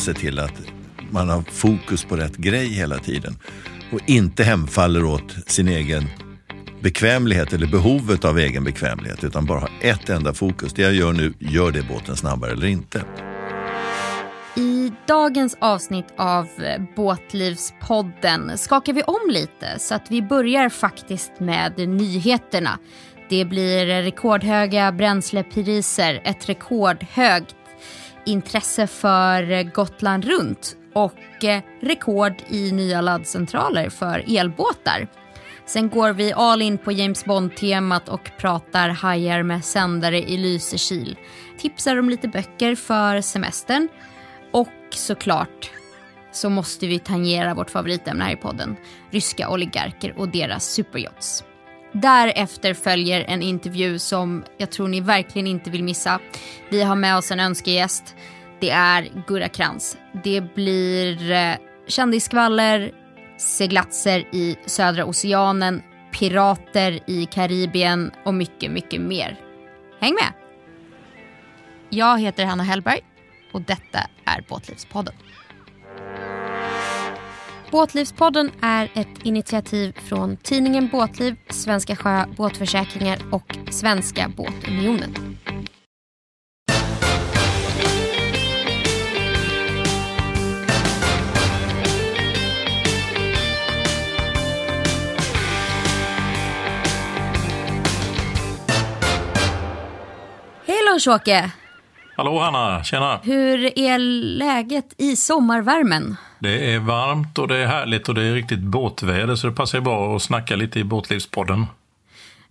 se till att man har fokus på rätt grej hela tiden och inte hemfaller åt sin egen bekvämlighet eller behovet av egen bekvämlighet utan bara ha ett enda fokus. Det jag gör nu, gör det båten snabbare eller inte? I dagens avsnitt av Båtlivspodden skakar vi om lite så att vi börjar faktiskt med nyheterna. Det blir rekordhöga bränslepriser, ett rekordhögt intresse för Gotland runt och eh, rekord i nya laddcentraler för elbåtar. Sen går vi all in på James Bond-temat och pratar hajar med sändare i Lysekil. Tipsar om lite böcker för semestern. Och såklart så måste vi tangera vårt favoritämne här i podden. Ryska oligarker och deras superyachts. Därefter följer en intervju som jag tror ni verkligen inte vill missa. Vi har med oss en önskegäst. Det är Gurra Krantz. Det blir eh, kändisskvaller, seglatser i södra oceanen, pirater i Karibien och mycket, mycket mer. Häng med! Jag heter Hanna Hellberg och detta är Båtlivspodden. Båtlivspodden är ett initiativ från tidningen Båtliv, Svenska Sjö Båtförsäkringar och Svenska Båtunionen. Hej Lars-Åke! Hallå Hanna, tjena! Hur är läget i sommarvärmen? Det är varmt och det är härligt och det är riktigt båtväder så det passar bra att snacka lite i Båtlivspodden.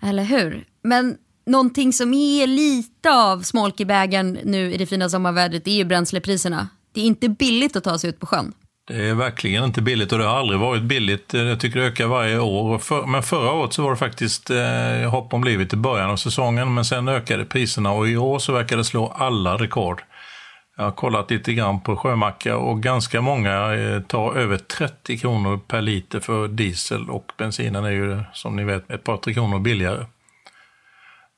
Eller hur? Men någonting som är lite av smolk i bägaren nu i det fina sommarvädret är ju bränslepriserna. Det är inte billigt att ta sig ut på sjön. Det är verkligen inte billigt och det har aldrig varit billigt. Jag tycker det ökar varje år. Men förra året så var det faktiskt eh, hopp om livet i början av säsongen men sen ökade priserna och i år så verkar det slå alla rekord. Jag har kollat lite grann på sjömackar och ganska många eh, tar över 30 kronor per liter för diesel och bensinen är ju som ni vet ett par tre kronor billigare.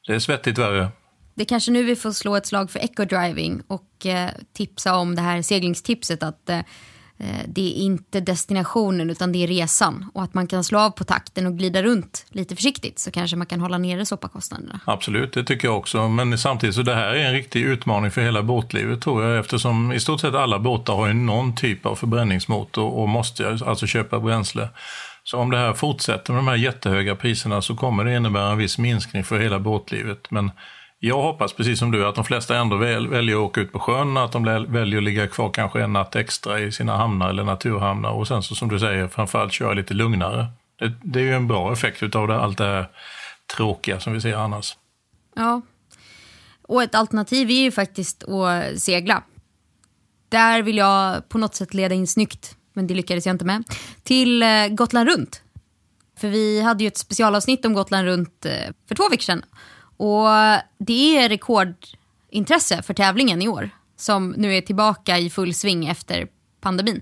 Det är svettigt värre. Det är kanske nu vi får slå ett slag för eco-driving och eh, tipsa om det här seglingstipset att Eh, Eh, det är inte destinationen utan det är resan. Och att man kan slå av på takten och glida runt lite försiktigt så kanske man kan hålla nere soppakostnaderna. Absolut, det tycker jag också. Men samtidigt så det här är en riktig utmaning för hela båtlivet tror jag eftersom i stort sett alla båtar har ju någon typ av förbränningsmotor och måste alltså köpa bränsle. Så om det här fortsätter med de här jättehöga priserna så kommer det innebära en viss minskning för hela båtlivet. Men jag hoppas precis som du att de flesta ändå väl, väljer att åka ut på sjön, att de väljer att ligga kvar kanske en natt extra i sina hamnar eller naturhamnar och sen så som du säger framförallt köra lite lugnare. Det, det är ju en bra effekt utav det, allt det här tråkiga som vi ser annars. Ja, och ett alternativ är ju faktiskt att segla. Där vill jag på något sätt leda in snyggt, men det lyckades jag inte med, till eh, Gotland runt. För vi hade ju ett specialavsnitt om Gotland runt eh, för två veckor sedan. Och det är rekordintresse för tävlingen i år som nu är tillbaka i full sving efter pandemin.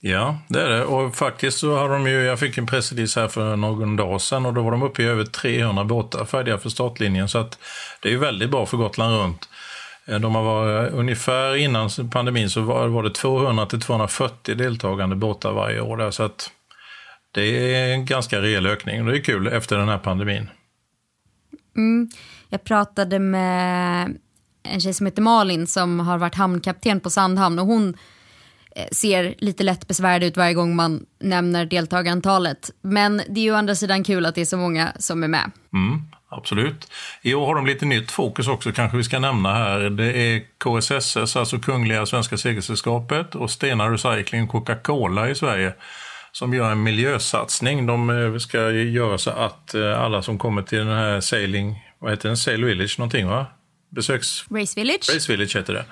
Ja, det är det. Och faktiskt så har de ju, jag fick en pressrelease här för någon dag sedan och då var de uppe i över 300 båtar färdiga för startlinjen. Så att det är ju väldigt bra för Gotland runt. Eh, de har varit, eh, ungefär innan pandemin så var, var det 200 till 240 deltagande båtar varje år där. Så att det är en ganska rejäl ökning och det är kul efter den här pandemin. Mm. Jag pratade med en tjej som heter Malin som har varit hamnkapten på Sandhamn och hon eh, ser lite lätt besvärad ut varje gång man nämner deltagarantalet. Men det är ju å andra sidan kul att det är så många som är med. Mm, absolut. I år har de lite nytt fokus också kanske vi ska nämna här. Det är KSSS, alltså Kungliga Svenska Segelsällskapet och Stena Recycling Coca-Cola i Sverige som gör en miljösatsning. De eh, ska göra så att eh, alla som kommer till den här sailing, vad heter den, Sail Village någonting va? Besöks... Race Village. Race Village heter det.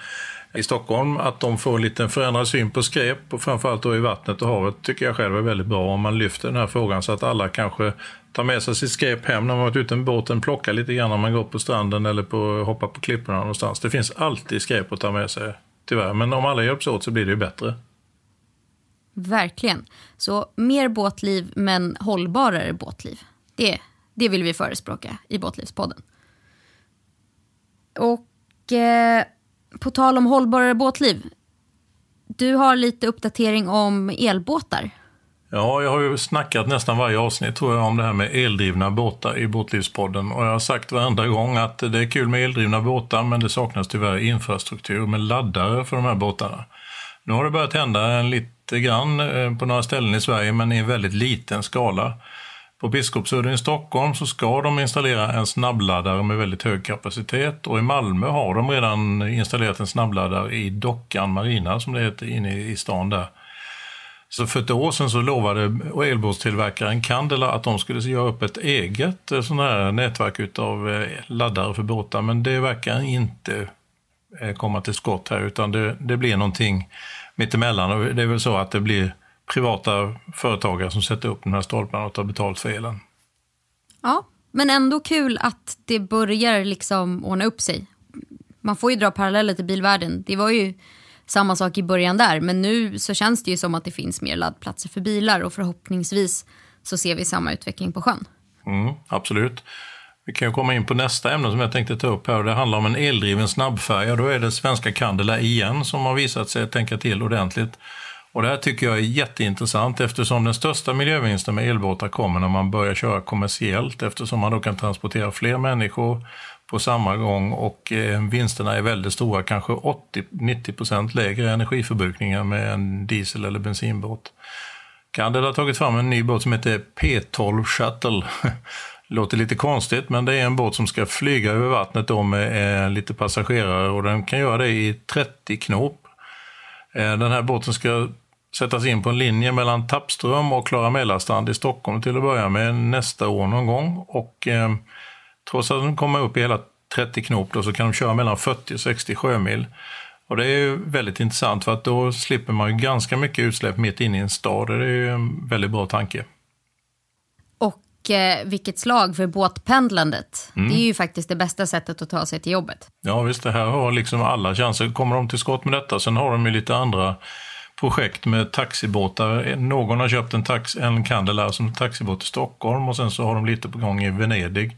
I Stockholm, att de får en liten förändrad syn på skräp och framförallt då i vattnet och havet tycker jag själv är väldigt bra om man lyfter den här frågan så att alla kanske tar med sig sitt skräp hem när man varit ute med båten, plockar lite grann när man går på stranden eller på, hoppar på klipporna någonstans. Det finns alltid skräp att ta med sig, tyvärr. Men om alla hjälps åt så blir det ju bättre. Verkligen. Så mer båtliv, men hållbarare båtliv. Det, det vill vi förespråka i Båtlivspodden. Och eh, på tal om hållbarare båtliv. Du har lite uppdatering om elbåtar. Ja, jag har ju snackat nästan varje avsnitt tror jag om det här med eldrivna båtar i Båtlivspodden. Och jag har sagt varenda gång att det är kul med eldrivna båtar men det saknas tyvärr infrastruktur med laddare för de här båtarna. Nu har det börjat hända lite grann eh, på några ställen i Sverige men i en väldigt liten skala. På Biskopsudden i Stockholm så ska de installera en snabbladdare med väldigt hög kapacitet och i Malmö har de redan installerat en snabbladdare i Dockan Marina som det heter inne i stan där. Så för ett år sedan så lovade elbåtstillverkaren Candela att de skulle göra upp ett eget eh, sån här nätverk av eh, laddare för båtar, men det verkar inte komma till skott här, utan det, det blir någonting mittemellan. Och det är väl så att det blir privata företagare som sätter upp de här stolparna och tar betalt för elen. Ja, men ändå kul att det börjar liksom ordna upp sig. Man får ju dra paralleller till bilvärlden. Det var ju samma sak i början där. Men nu så känns det ju som att det finns mer laddplatser för bilar och förhoppningsvis så ser vi samma utveckling på sjön. Mm, absolut. Vi kan ju komma in på nästa ämne som jag tänkte ta upp här. Det handlar om en eldriven snabbfärja. Då är det svenska Candela igen som har visat sig tänka till ordentligt. Och det här tycker jag är jätteintressant eftersom den största miljövinsten med elbåtar kommer när man börjar köra kommersiellt eftersom man då kan transportera fler människor på samma gång och eh, vinsterna är väldigt stora, kanske 80-90% lägre energiförbrukningar med en diesel eller bensinbåt. Candela har tagit fram en ny båt som heter P12 Shuttle. Låter lite konstigt, men det är en båt som ska flyga över vattnet då med eh, lite passagerare och den kan göra det i 30 knop. Eh, den här båten ska sättas in på en linje mellan Tappström och Klara Mälarstrand i Stockholm till att börja med nästa år någon gång. Och eh, Trots att de kommer upp i hela 30 knop då, så kan de köra mellan 40 och 60 sjömil. Och det är ju väldigt intressant för att då slipper man ju ganska mycket utsläpp mitt inne i en stad. Det är ju en väldigt bra tanke. Och eh, vilket slag för båtpendlandet. Mm. Det är ju faktiskt det bästa sättet att ta sig till jobbet. Ja visst, det här har liksom alla chanser. Kommer de till skott med detta, sen har de ju lite andra projekt med taxibåtar. Någon har köpt en, tax, en Candela som taxibåt i Stockholm och sen så har de lite på gång i Venedig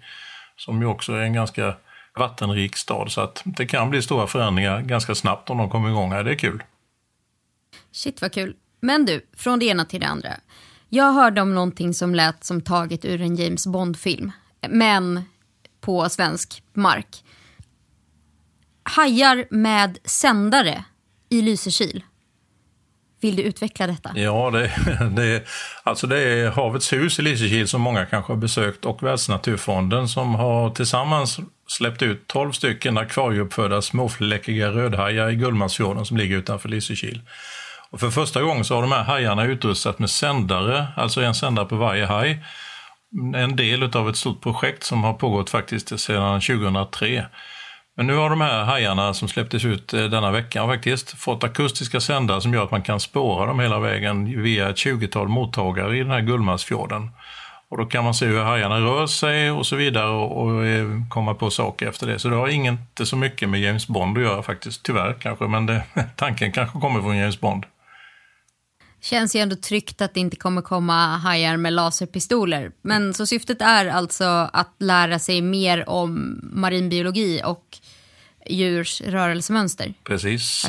som ju också är en ganska vattenrik stad. Så att det kan bli stora förändringar ganska snabbt om de kommer igång här. Det är kul. Shit vad kul. Men du, från det ena till det andra. Jag hörde om någonting som lät som taget ur en James Bond-film. Men på svensk mark. Hajar med sändare i Lysekil. Vill du utveckla detta? Ja, det, det, alltså det är Havets hus i Lysekil som många kanske har besökt och Världsnaturfonden som har tillsammans släppt ut 12 stycken akvarieuppfödda småfläckiga rödhajar i Gullmarsfjorden som ligger utanför Lysekil. Och för första gången så har de här hajarna utrustat med sändare, alltså en sändare på varje haj. En del av ett stort projekt som har pågått faktiskt sedan 2003. Men nu har de här hajarna som släpptes ut eh, denna vecka faktiskt fått akustiska sändare som gör att man kan spåra dem hela vägen via ett 20-tal mottagare i den här Gullmarsfjorden. Och då kan man se hur hajarna rör sig och så vidare och, och eh, komma på saker efter det. Så det har inte så mycket med James Bond att göra faktiskt, tyvärr kanske, men det, tanken kanske kommer från James Bond. Känns ju ändå tryggt att det inte kommer komma hajar med laserpistoler. Men så syftet är alltså att lära sig mer om marinbiologi och djurs rörelsemönster. Precis.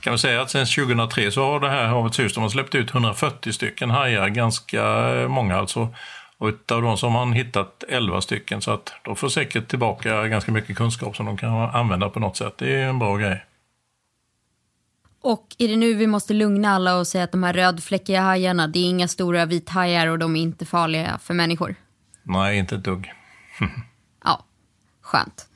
Kan vi säga att sedan 2003 så har det här Havets hus de har släppt ut 140 stycken hajar, ganska många alltså. Och av dem så har man hittat 11 stycken så att de får säkert tillbaka ganska mycket kunskap som de kan använda på något sätt. Det är en bra grej. Och är det nu vi måste lugna alla och säga att de här rödfläckiga hajarna, det är inga stora vithajar och de är inte farliga för människor? Nej, inte ett dugg. ja, skönt.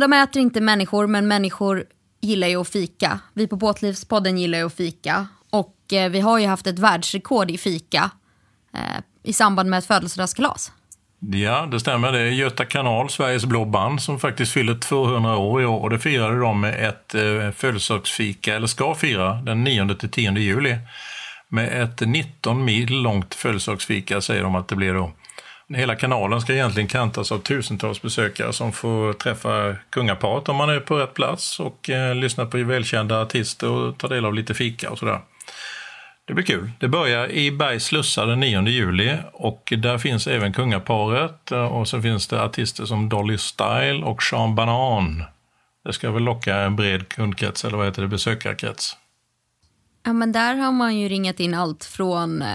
de äter inte människor, men människor gillar ju att fika. Vi på Båtlivspodden gillar ju att fika. Och eh, vi har ju haft ett världsrekord i fika eh, i samband med ett födelsedagskalas. Ja, det stämmer. Det är Göta kanal, Sveriges blå band, som faktiskt fyller 200 år i år. Och det firade de med ett eh, födelsedagsfika, eller ska fira, den 9-10 juli. Med ett 19 mil långt födelsedagsfika säger de att det blir då. Hela kanalen ska egentligen kantas av tusentals besökare som får träffa kungaparet om man är på rätt plats och eh, lyssna på välkända artister och ta del av lite fika och sådär. Det blir kul. Det börjar i Bergs slussar den 9 juli och där finns även kungaparet och så finns det artister som Dolly Style och Sean Banan. Det ska väl locka en bred kundkrets, eller vad heter det, besökarkrets. Ja, men där har man ju ringat in allt från eh,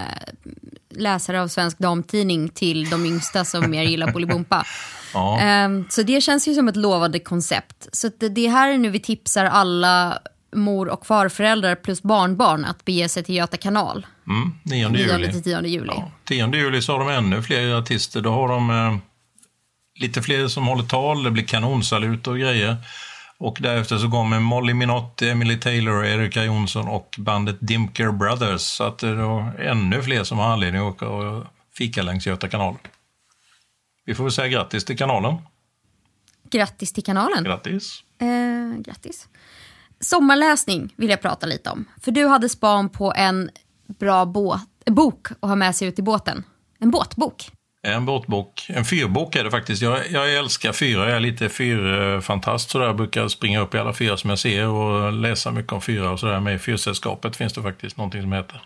läsare av Svensk Damtidning till de yngsta som mer gillar Bolibompa. Ja. Eh, så det känns ju som ett lovande koncept. Så det här är nu vi tipsar alla mor och farföräldrar plus barnbarn att bege sig till Göta kanal. Mm, 9 9 juli. till 10 juli. Ja, 10 juli så har de ännu fler artister. Då har de eh, lite fler som håller tal, det blir kanonsalut och grejer. Och därefter så kommer Molly Minotti, Emily Taylor, Erika Jonsson och bandet Dimker Brothers. Så att det är då ännu fler som har anledning att åka och fika längs Göta kanal. Vi får väl säga grattis till kanalen. Grattis till kanalen. Grattis! Eh, grattis. Sommarläsning vill jag prata lite om. För du hade span på en bra båt, bok att ha med sig ut i båten. En båtbok. En båtbok, en fyrbok är det faktiskt. Jag, jag älskar fyra, jag är lite fyrfantast sådär. Jag brukar springa upp i alla fyra som jag ser och läsa mycket om fyra och sådär. Med i Fyrsällskapet finns det faktiskt någonting som heter.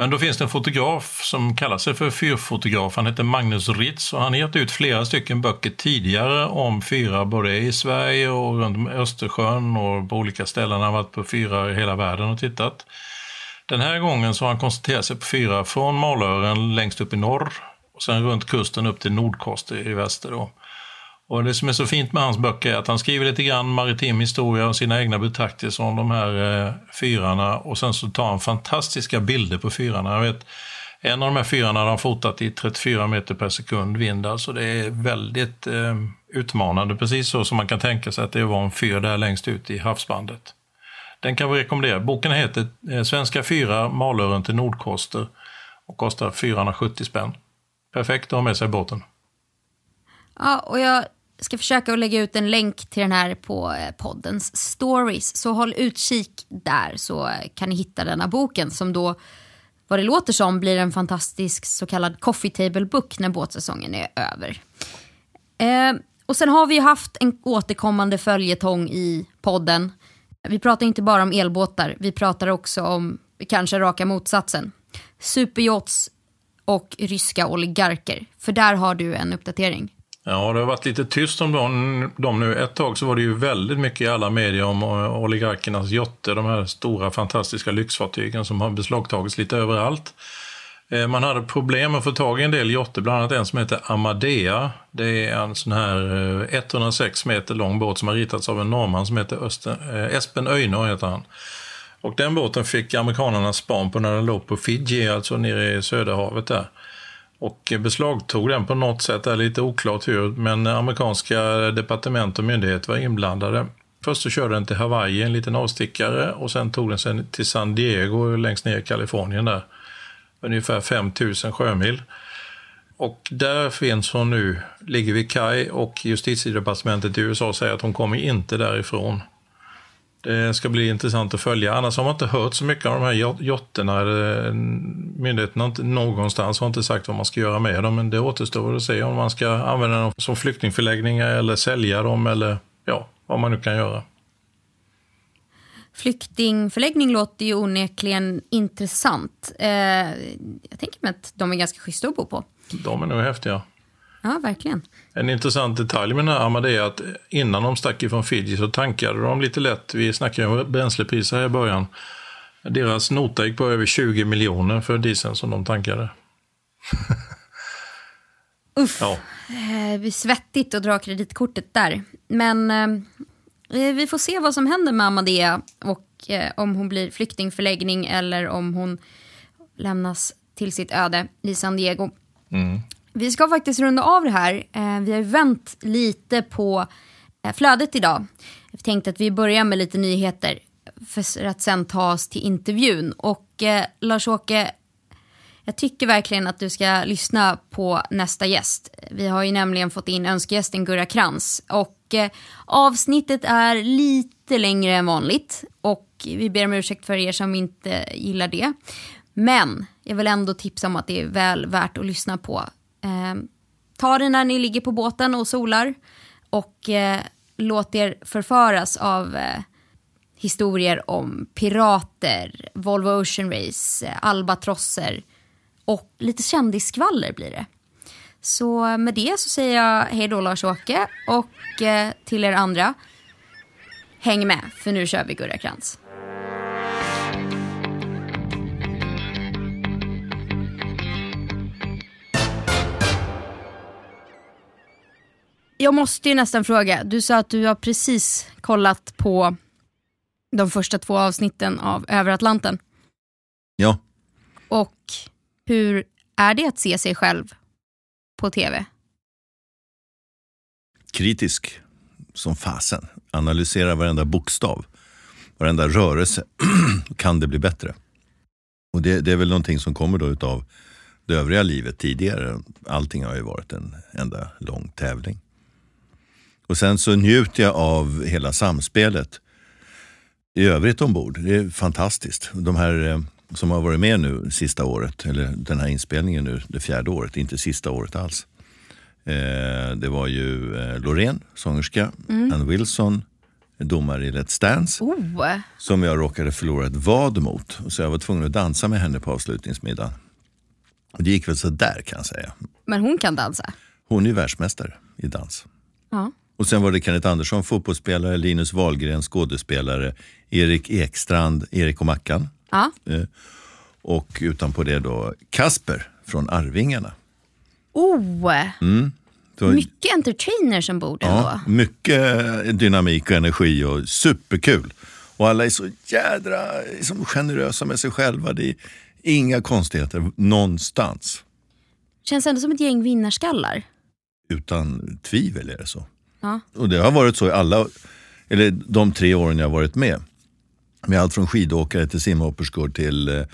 Men då finns det en fotograf som kallar sig för fyrfotograf. Han heter Magnus Ritz och han har gett ut flera stycken böcker tidigare om fyrar både i Sverige och runt Östersjön och på olika ställen. Han har varit på fyrar i hela världen och tittat. Den här gången så har han koncentrerat sig på fyrar från Malören längst upp i norr och sen runt kusten upp till Nordkoster i väster. Då. Och det som är så fint med hans böcker är att han skriver lite grann maritim historia och sina egna betraktelser om de här eh, fyrarna och sen så tar han fantastiska bilder på fyrarna. Jag vet, en av de här fyrarna har han fotat i 34 meter per sekund vind, alltså det är väldigt eh, utmanande, precis så som man kan tänka sig att det var en fyr där längst ut i havsbandet. Den kan vi rekommendera. Boken heter eh, Svenska fyrar, Malören till Nordkoster och kostar 470 spänn. Perfekt att ha med sig båten. Ja, och jag ska försöka att lägga ut en länk till den här på eh, poddens stories. Så håll utkik där så eh, kan ni hitta denna boken som då, vad det låter som, blir en fantastisk så kallad coffee table book när båtsäsongen är över. Eh, och sen har vi ju haft en återkommande följetong i podden. Vi pratar inte bara om elbåtar, vi pratar också om kanske raka motsatsen. Superyachts och ryska oligarker. För där har du en uppdatering. Ja, det har varit lite tyst om dem, dem nu. Ett tag så var det ju väldigt mycket i alla medier om eh, oligarkernas jotter, de här stora fantastiska lyxfartygen som har beslagtagits lite överallt. Eh, man hade problem att få tag i en del jotter, bland annat en som heter Amadea. Det är en sån här eh, 106 meter lång båt som har ritats av en norrman som heter Östen, Espen Öjner heter han. Och den båten fick amerikanerna span på när den låg på Fiji, alltså nere i Söderhavet där. Och beslagtog den på något sätt, det är lite oklart hur, men amerikanska departement och myndigheter var inblandade. Först så körde den till Hawaii, en liten avstickare, och sen tog den sen till San Diego längst ner i Kalifornien där. Ungefär 5000 sjömil. Och där finns hon nu, ligger vid kaj och justitiedepartementet i USA säger att hon kommer inte därifrån. Det ska bli intressant att följa. Annars har man inte hört så mycket av de här jot- jotterna. eller, Myndigheterna inte, någonstans har inte sagt vad man ska göra med dem. Men det återstår att se om man ska använda dem som flyktingförläggningar eller sälja dem eller ja, vad man nu kan göra. Flyktingförläggning låter ju onekligen intressant. Eh, jag tänker mig att de är ganska schyssta att bo på. De är nog häftiga. Ja, verkligen. En intressant detalj med den här Amadea är att innan de stack ifrån Fiji så tankade de lite lätt. Vi snackade om bränslepriser här i början. Deras nota gick på över 20 miljoner för dieseln som de tankade. Uff, Ja, eh, svettigt att dra kreditkortet där. Men eh, vi får se vad som händer med Amadea och eh, om hon blir flyktingförläggning eller om hon lämnas till sitt öde i San Diego. Vi ska faktiskt runda av det här. Eh, vi har vänt lite på eh, flödet idag. Jag tänkte att vi börjar med lite nyheter för att sen ta oss till intervjun. Och eh, Lars-Åke, jag tycker verkligen att du ska lyssna på nästa gäst. Vi har ju nämligen fått in önskegästen Gurra Krantz. Och eh, avsnittet är lite längre än vanligt. Och vi ber om ursäkt för er som inte gillar det. Men jag vill ändå tipsa om att det är väl värt att lyssna på. Eh, ta det när ni ligger på båten och solar. Och eh, låt er förföras av eh, historier om pirater, Volvo Ocean Race, eh, albatrosser och lite kändisskvaller blir det. Så eh, med det så säger jag hej då Lars-Åke och eh, till er andra, häng med för nu kör vi Gurra Krantz. Jag måste ju nästan fråga, du sa att du har precis kollat på de första två avsnitten av Över Atlanten. Ja, Och hur är det att se sig själv på tv? kritisk som fasen. Analysera varenda bokstav, varenda rörelse. kan det bli bättre? Och det, det är väl någonting som kommer då utav det övriga livet tidigare. Allting har ju varit en enda lång tävling. Och sen så njuter jag av hela samspelet i övrigt ombord. Det är fantastiskt. De här eh, som har varit med nu sista året, eller den här inspelningen nu, det fjärde året, inte sista året alls. Eh, det var ju eh, Loreen, sångerska, Ann Wilson, domare i Let's Dance, Oh, som jag råkade förlora ett vad mot. Så jag var tvungen att dansa med henne på avslutningsmiddagen. Och det gick väl så där kan jag säga. men hon kan dansa. Hon är ju världsmästare i dans. Ja. Och sen var det Kenneth Andersson, fotbollsspelare, Linus Wahlgren, skådespelare, Erik Ekstrand, Erik och Mackan. Ja. Eh, Och utanpå det då Kasper från Arvingarna. Oh, Det var- mycket entertainers ombord ändå. Ja, mycket dynamik och energi och superkul. Och alla är så jädra liksom, generösa med sig själva. Det är inga konstigheter någonstans. Känns ändå som ett gäng vinnarskallar. Utan tvivel är det så. Ja. Och det har varit så i alla, eller de tre åren jag har varit med. Med allt från skidåkare till simhopperskor till eh,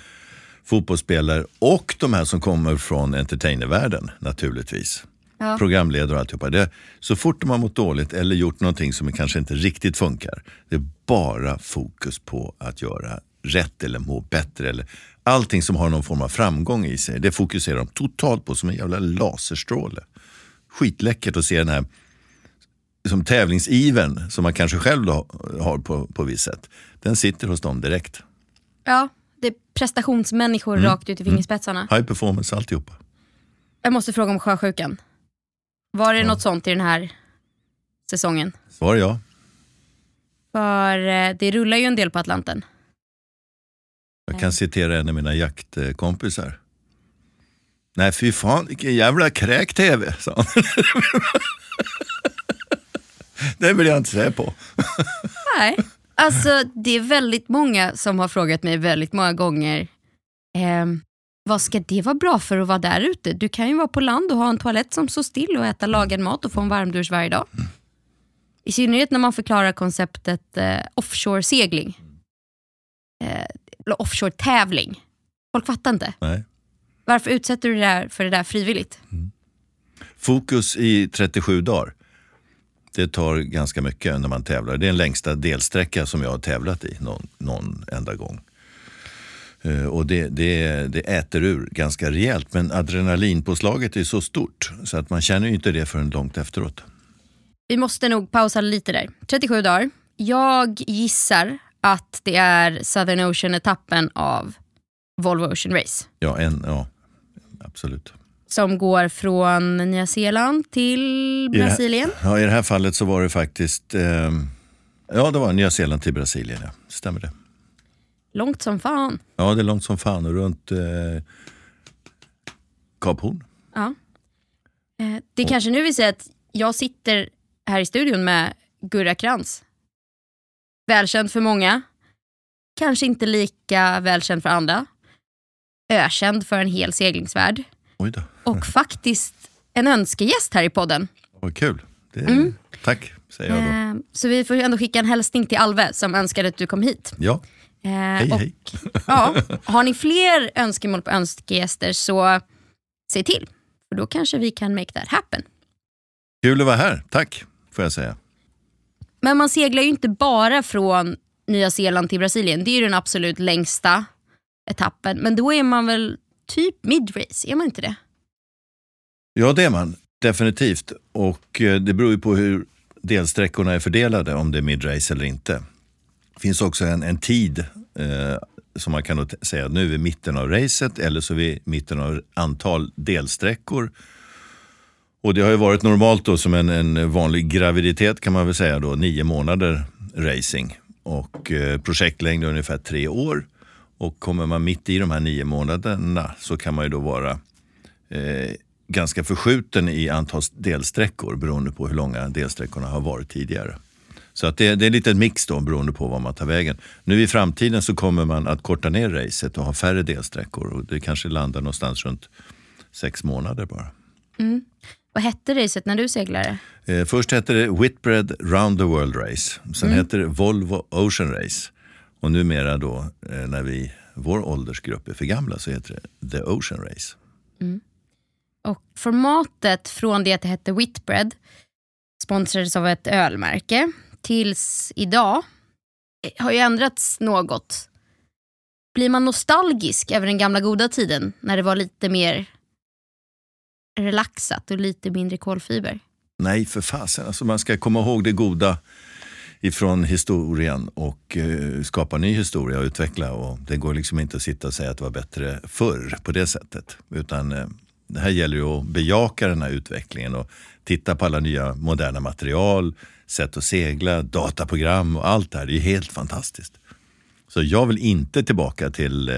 fotbollsspelare och de här som kommer från entertainervärlden naturligtvis. Ja. Programledare och alltihopa. Det, så fort de har mått dåligt eller gjort någonting som kanske inte riktigt funkar. Det är bara fokus på att göra rätt eller må bättre. Eller allting som har någon form av framgång i sig. Det fokuserar de totalt på som en jävla laserstråle. Skitläckert att se den här som tävlingsiven som man kanske själv då har på, på visst sätt. Den sitter hos dem direkt. ja, det är prestationsmänniskor rakt ut i fingerspetsarna. High performance alltihopa. Jag måste fråga om sjösjukan. Var det något sånt i den här säsongen? Svar ja. För eh, det rullar ju en del på Atlanten. Jag kan citera en av mina jaktkompisar. Nej fy fan vilken jävla kräk-tv, sa han. Det vill jag inte säga på. Nej. Alltså det är väldigt många som har frågat mig väldigt många gånger. ehm, vad ska det vara bra för att vara där ute? Du kan ju vara på land och ha en toalett som står still och äta lagad mat och få en varmdusch varje dag. I synnerhet när man förklarar konceptet eh, offshore-segling. Eh, offshore-tävling. Folk fattar inte. Nej. Varför utsätter du dig för det där frivilligt? Fokus i 37 dagar. Det tar ganska mycket när man tävlar. Det är den längsta delsträcka som jag har tävlat i någon, någon enda gång. Eh, Och det, det, det äter ur ganska rejält. Men adrenalinpåslaget är så stort så att man känner inte det förrän långt efteråt. Vi måste nog pausa lite där. 37 dagar. Jag gissar att det är Southern Ocean-etappen av Volvo Ocean Race. Ja, en, ja absolut. Som går från Nya Zeeland till I det Brasilien. Ja, I det här fallet så var det faktiskt eh, Ja, det var Nya Zeeland till Brasilien. Ja. Stämmer det? Långt som fan. Ja, det är långt som fan och runt eh, Kap Horn. Ja. Eh, Det är kanske nu vi säger att jag sitter här i studion med Gurra Krantz. Välkänd för många. Kanske inte lika välkänd för andra. Ökänd för en hel seglingsvärld. Och faktiskt en önskegäst här i podden. vad kul. Det, Tack, säger jag då. Eh, Så vi får ändå skicka en hälsning till Alve som önskade att du kom hit. Ja, Eh, hej och, hej. Ja, har ni fler önskemål på önskegäster så säg till. För då kanske vi kan make that happen. Kul att vara här. Tack, får jag säga. Men man seglar ju inte bara från Nya Zeeland till Brasilien. Det är ju den absolut längsta etappen. Men då är man väl typ midrace, är man inte det? Ja, det är man. Definitivt. Och eh, det beror ju på hur delsträckorna är fördelade, om det är midrace eller inte. Det finns också en, en tid eh, som man kan säga att nu är vi mitten av racet eller så är vi mitten av antal delsträckor. Och det har ju varit normalt då som en, en vanlig graviditet kan man väl säga då, nio månader racing. Och eh, projektlängd är ungefär tre år. Och kommer man mitt i de här nio månaderna så kan man ju då vara eh, ganska förskjuten i antal delsträckor beroende på hur långa delsträckorna har varit tidigare. Så att det, det är lite en mix då beroende på var man tar vägen. Nu i framtiden så kommer man att korta ner racet och ha färre delsträckor och det kanske landar någonstans runt sex månader bara. Mm. Vad hette racet när du seglade? Eh, först hette det Whitbread Round the World Race. Sen mm. hette det Volvo Ocean Race. Och numera då eh, när vi, vår åldersgrupp är för gamla så heter det The Ocean Race. Mm. Och formatet från det att det hette Whitbread sponsrades av ett ölmärke tills idag har ju ändrats något. Blir man nostalgisk över den gamla goda tiden när det var lite mer relaxat och lite mindre kolfiber? Nej, för fasen. Alltså man ska komma ihåg det goda ifrån historien och eh, skapa ny historia och utveckla. Och det går liksom inte att sitta och säga att det var bättre förr på det sättet. Utan eh, det här gäller ju att bejaka den här utvecklingen och titta på alla nya moderna material, sätt att segla, dataprogram och allt det här. Det är helt fantastiskt. Så jag vill inte tillbaka till eh,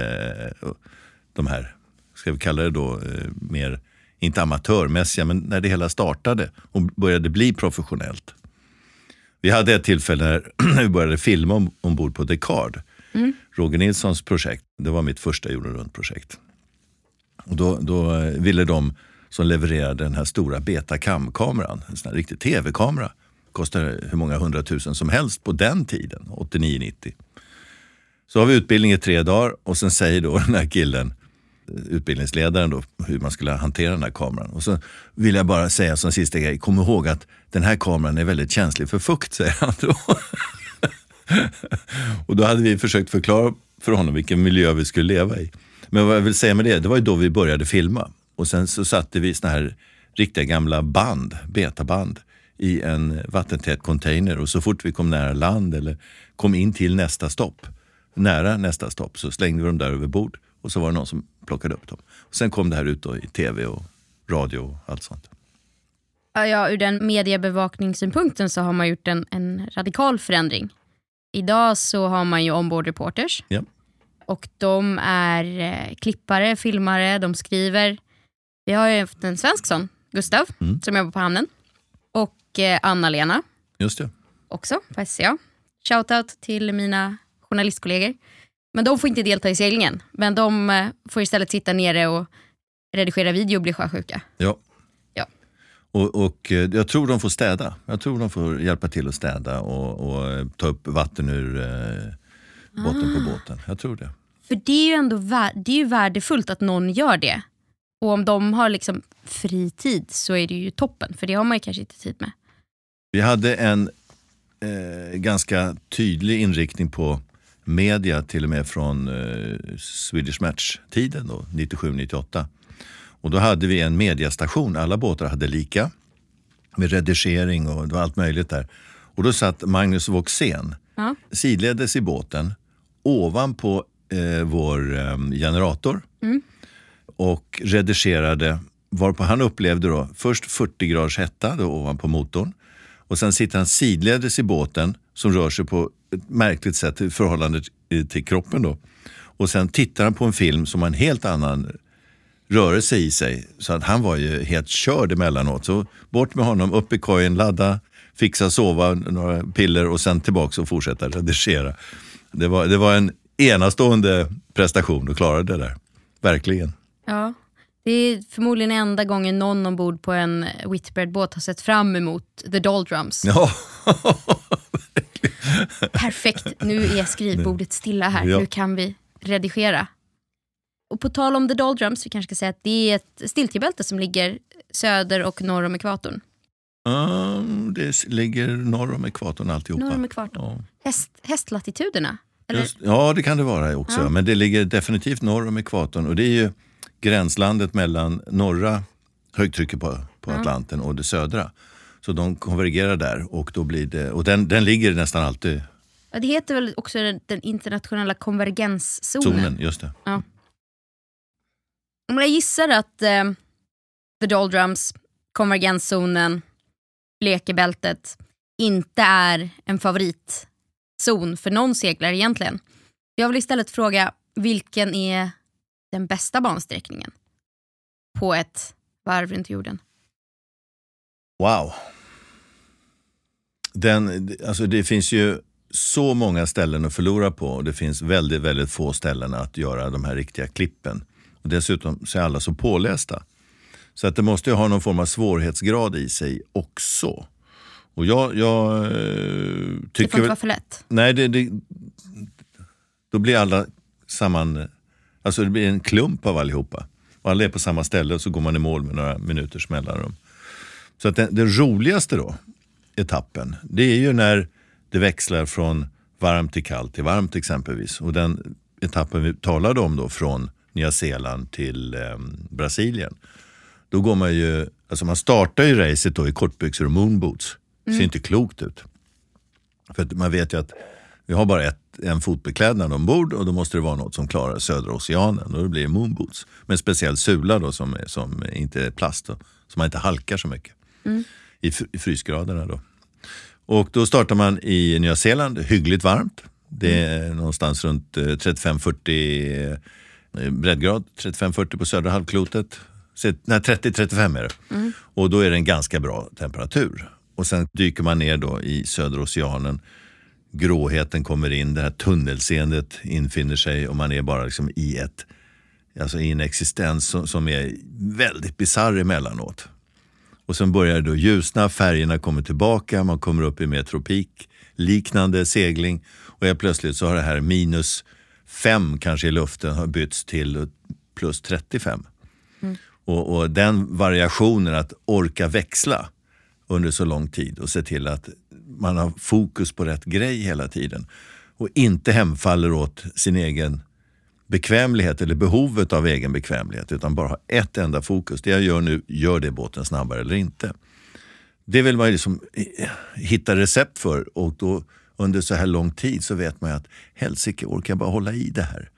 de här, ska vi kalla det då, mer inte amatörmässiga, men när det hela startade och började bli professionellt. Vi hade ett tillfälle när vi började filma ombord på Descartes. Mm. Roger Nilssons projekt, det var mitt första jorden runt-projekt. Då, då ville de som levererade den här stora Betacam-kameran, en sån här riktig tv-kamera, kostade hur många hundratusen som helst på den tiden, 89-90. Så har vi utbildning i tre dagar och sen säger då den här killen, utbildningsledaren då, hur man skulle hantera den här kameran. Och så vill jag bara säga som sista grej, kom ihåg att den här kameran är väldigt känslig för fukt, säger han då. och då hade vi försökt förklara för honom vilken miljö vi skulle leva i. Men vad jag vill säga med det, det var ju då vi började filma. Och sen så satte vi såna här riktiga gamla band, betaband, i en vattentät container och så fort vi kom nära land eller kom in till nästa stopp, nära nästa stopp, så slängde vi dem där över bord. Och så var det någon som plockade upp dem. Och sen kom det här ut i tv och radio och allt sånt. Ja, ur den mediebevakningssynpunkten så har man gjort en, en radikal förändring. Idag så har man ju ombord reporters. Ja. Och de är eh, klippare, filmare, de skriver. Vi har ju haft en svensk sån, Gustav, mm. som jobbar på hamnen. Och eh, Anna-Lena. Just det. Också på SCA. Shoutout till mina journalistkollegor. Men de får inte delta i seglingen. Men de eh, får istället sitta nere och redigera video och bli sjösjuka. Ja. ja. Och, och eh, jag tror de får städa. Jag tror de får hjälpa till att städa och, och eh, ta upp vatten ur eh, botten ah. på båten. Jag tror det. För det är ju ändå det är ju värdefullt att någon gör det. Och om de har liksom fri tid så är det ju toppen. För det har man ju kanske inte tid med. Vi hade en eh, ganska tydlig inriktning på media till och med från eh, Swedish Match-tiden, 97-98. Och då hade vi en mediastation, alla båtar hade lika med redigering och det var allt möjligt där. Och då satt Magnus Woxén ja. sidledes i båten ovanpå eh, vår eh, generator mm. och redigerade varpå han upplevde då först 40 graders hetta då ovanpå motorn och sen sitter han sidledes i båten som rör sig på ett märkligt sätt i förhållande till kroppen. Då. Och sen tittar han på en film som har en helt annan rörelse i sig. Så att han var ju helt körd emellanåt. Så bort med honom, upp i kojen, ladda, fixa, sova, några piller och sen tillbaka och fortsätta redigera. Det var, det var en enastående prestation att klara det där. Verkligen. Ja, det är förmodligen enda gången någon ombord på en Whitbread-båt har sett fram emot The Doldrums. Ja, Perfekt, nu är skrivbordet stilla här. Ja. Nu kan vi redigera. Och på tal om The Doldrums, vi kanske ska säga att det är ett stiltjebälte som ligger söder och norr om ekvatorn. Um, det ligger norr om ekvatorn alltihopa. Norr om ekvatorn. Ja. Häst, hästlatituderna? Just, ja, det kan det vara också. Ja. Men det ligger definitivt norr om ekvatorn. Och det är ju gränslandet mellan norra högtrycket på, på ja. Atlanten och det södra. Så de konvergerar där och, då blir det, och den, den ligger nästan alltid... Ja, det heter väl också den, den internationella konvergenszonen? Zonen, just det. Ja. Om jag gissar att eh, The Doldrums, konvergenszonen, blekebältet inte är en favoritzon för någon seglare egentligen. Jag vill istället fråga, vilken är den bästa bansträckningen på ett varv runt jorden. Wow. Den, alltså det finns ju så många ställen att förlora på och det finns väldigt, väldigt få ställen att göra de här riktiga klippen. Och dessutom så är alla så pålästa. Så att det måste ju ha någon form av svårighetsgrad i sig också. Och jag, jag eh, tycker... Det får inte vara för lätt. Nej, det, det, då blir alla samman... Alltså det blir en klump av allihopa. Och alla är på samma ställe och så går man i mål med några minuters mellanrum. Så att det, det roligaste då, etappen, det är ju när det växlar från varmt till kallt till varmt exempelvis. Och den etappen vi talade om då från Nya Zeeland till eh, Brasilien. Då går man ju, alltså man startar ju racet då i kortbyxor och moonboots. Det ser inte klokt ut. För man vet ju att vi har bara ett, en fotbeklädnad ombord och då måste det vara något som klarar södra oceanen och då blir det moonboots. Med en speciell sula då som, som inte är plast, då, så man inte halkar så mycket i, fr- i frysgraderna. Då. Och då startar man i Nya Zeeland, hyggligt varmt. Det är någonstans runt eh, 35-40 eh, breddgrad, 35-40 på södra halvklotet. Nej, 30-35 är det. Och då är det en ganska bra temperatur. Och sen dyker man ner då i södra oceanen. Gråheten kommer in, det här tunnelseendet infinner sig och man är bara liksom i, ett, alltså i en existens som, som är väldigt bisarr emellanåt. Och sen börjar det då ljusna, färgerna kommer tillbaka, man kommer upp i mer tropikliknande segling. Och helt plötsligt så har det här minus fem kanske i luften har bytts till plus 35. Och, och den variationen att orka växla under så lång tid och se till att man har fokus på rätt grej hela tiden. Och inte hemfaller åt sin egen bekvämlighet eller behovet av egen bekvämlighet utan bara ha ett enda fokus. Det jag gör nu, gör det båten snabbare eller inte? Det vill man ju liksom hitta recept för och då under så här lång tid så vet man ju att helsike, orkar jag bara hålla i det här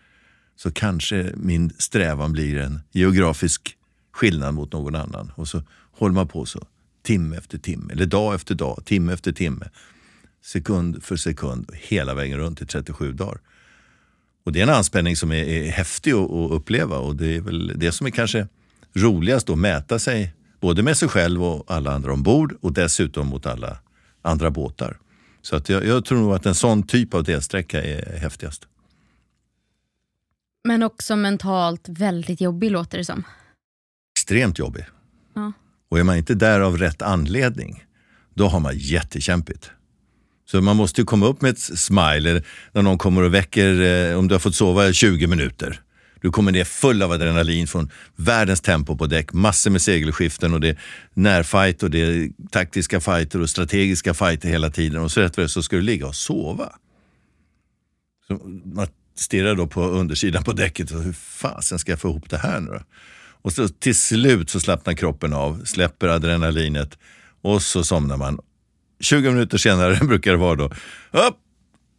så kanske min strävan blir en geografisk skillnad mot någon annan. Och så håller man på så timme efter timme, eller dag efter dag, timme efter timme, sekund för sekund, hela vägen runt i 37 dagar. Och det är en anspänning som är, är häftig att, att uppleva och det är väl det som är kanske roligast att mäta sig både med sig själv och alla andra ombord och dessutom mot alla andra båtar. Så att jag, jag tror nog att en sån typ av delsträcka är häftigast. Men också mentalt väldigt jobbig låter det som. Extremt jobbig. Ja. Och är man inte där av rätt anledning, då har man jättekämpigt. Så man måste ju komma upp med ett smile eller när någon kommer och väcker, eh, om du har fått sova 20 minuter. Du kommer ner full av adrenalin från världens tempo på däck, massor med segelskiften och det är närfight och det är taktiska fighter och strategiska fighter hela tiden och så rätt vad det är så ska du ligga och sova. Så man stirrar då på undersidan på däcket och hur fasen ska jag få ihop det här nu då? Och så till slut så slappnar kroppen av, släpper adrenalinet och så somnar man. 20 minuter senare brukar det vara då, upp,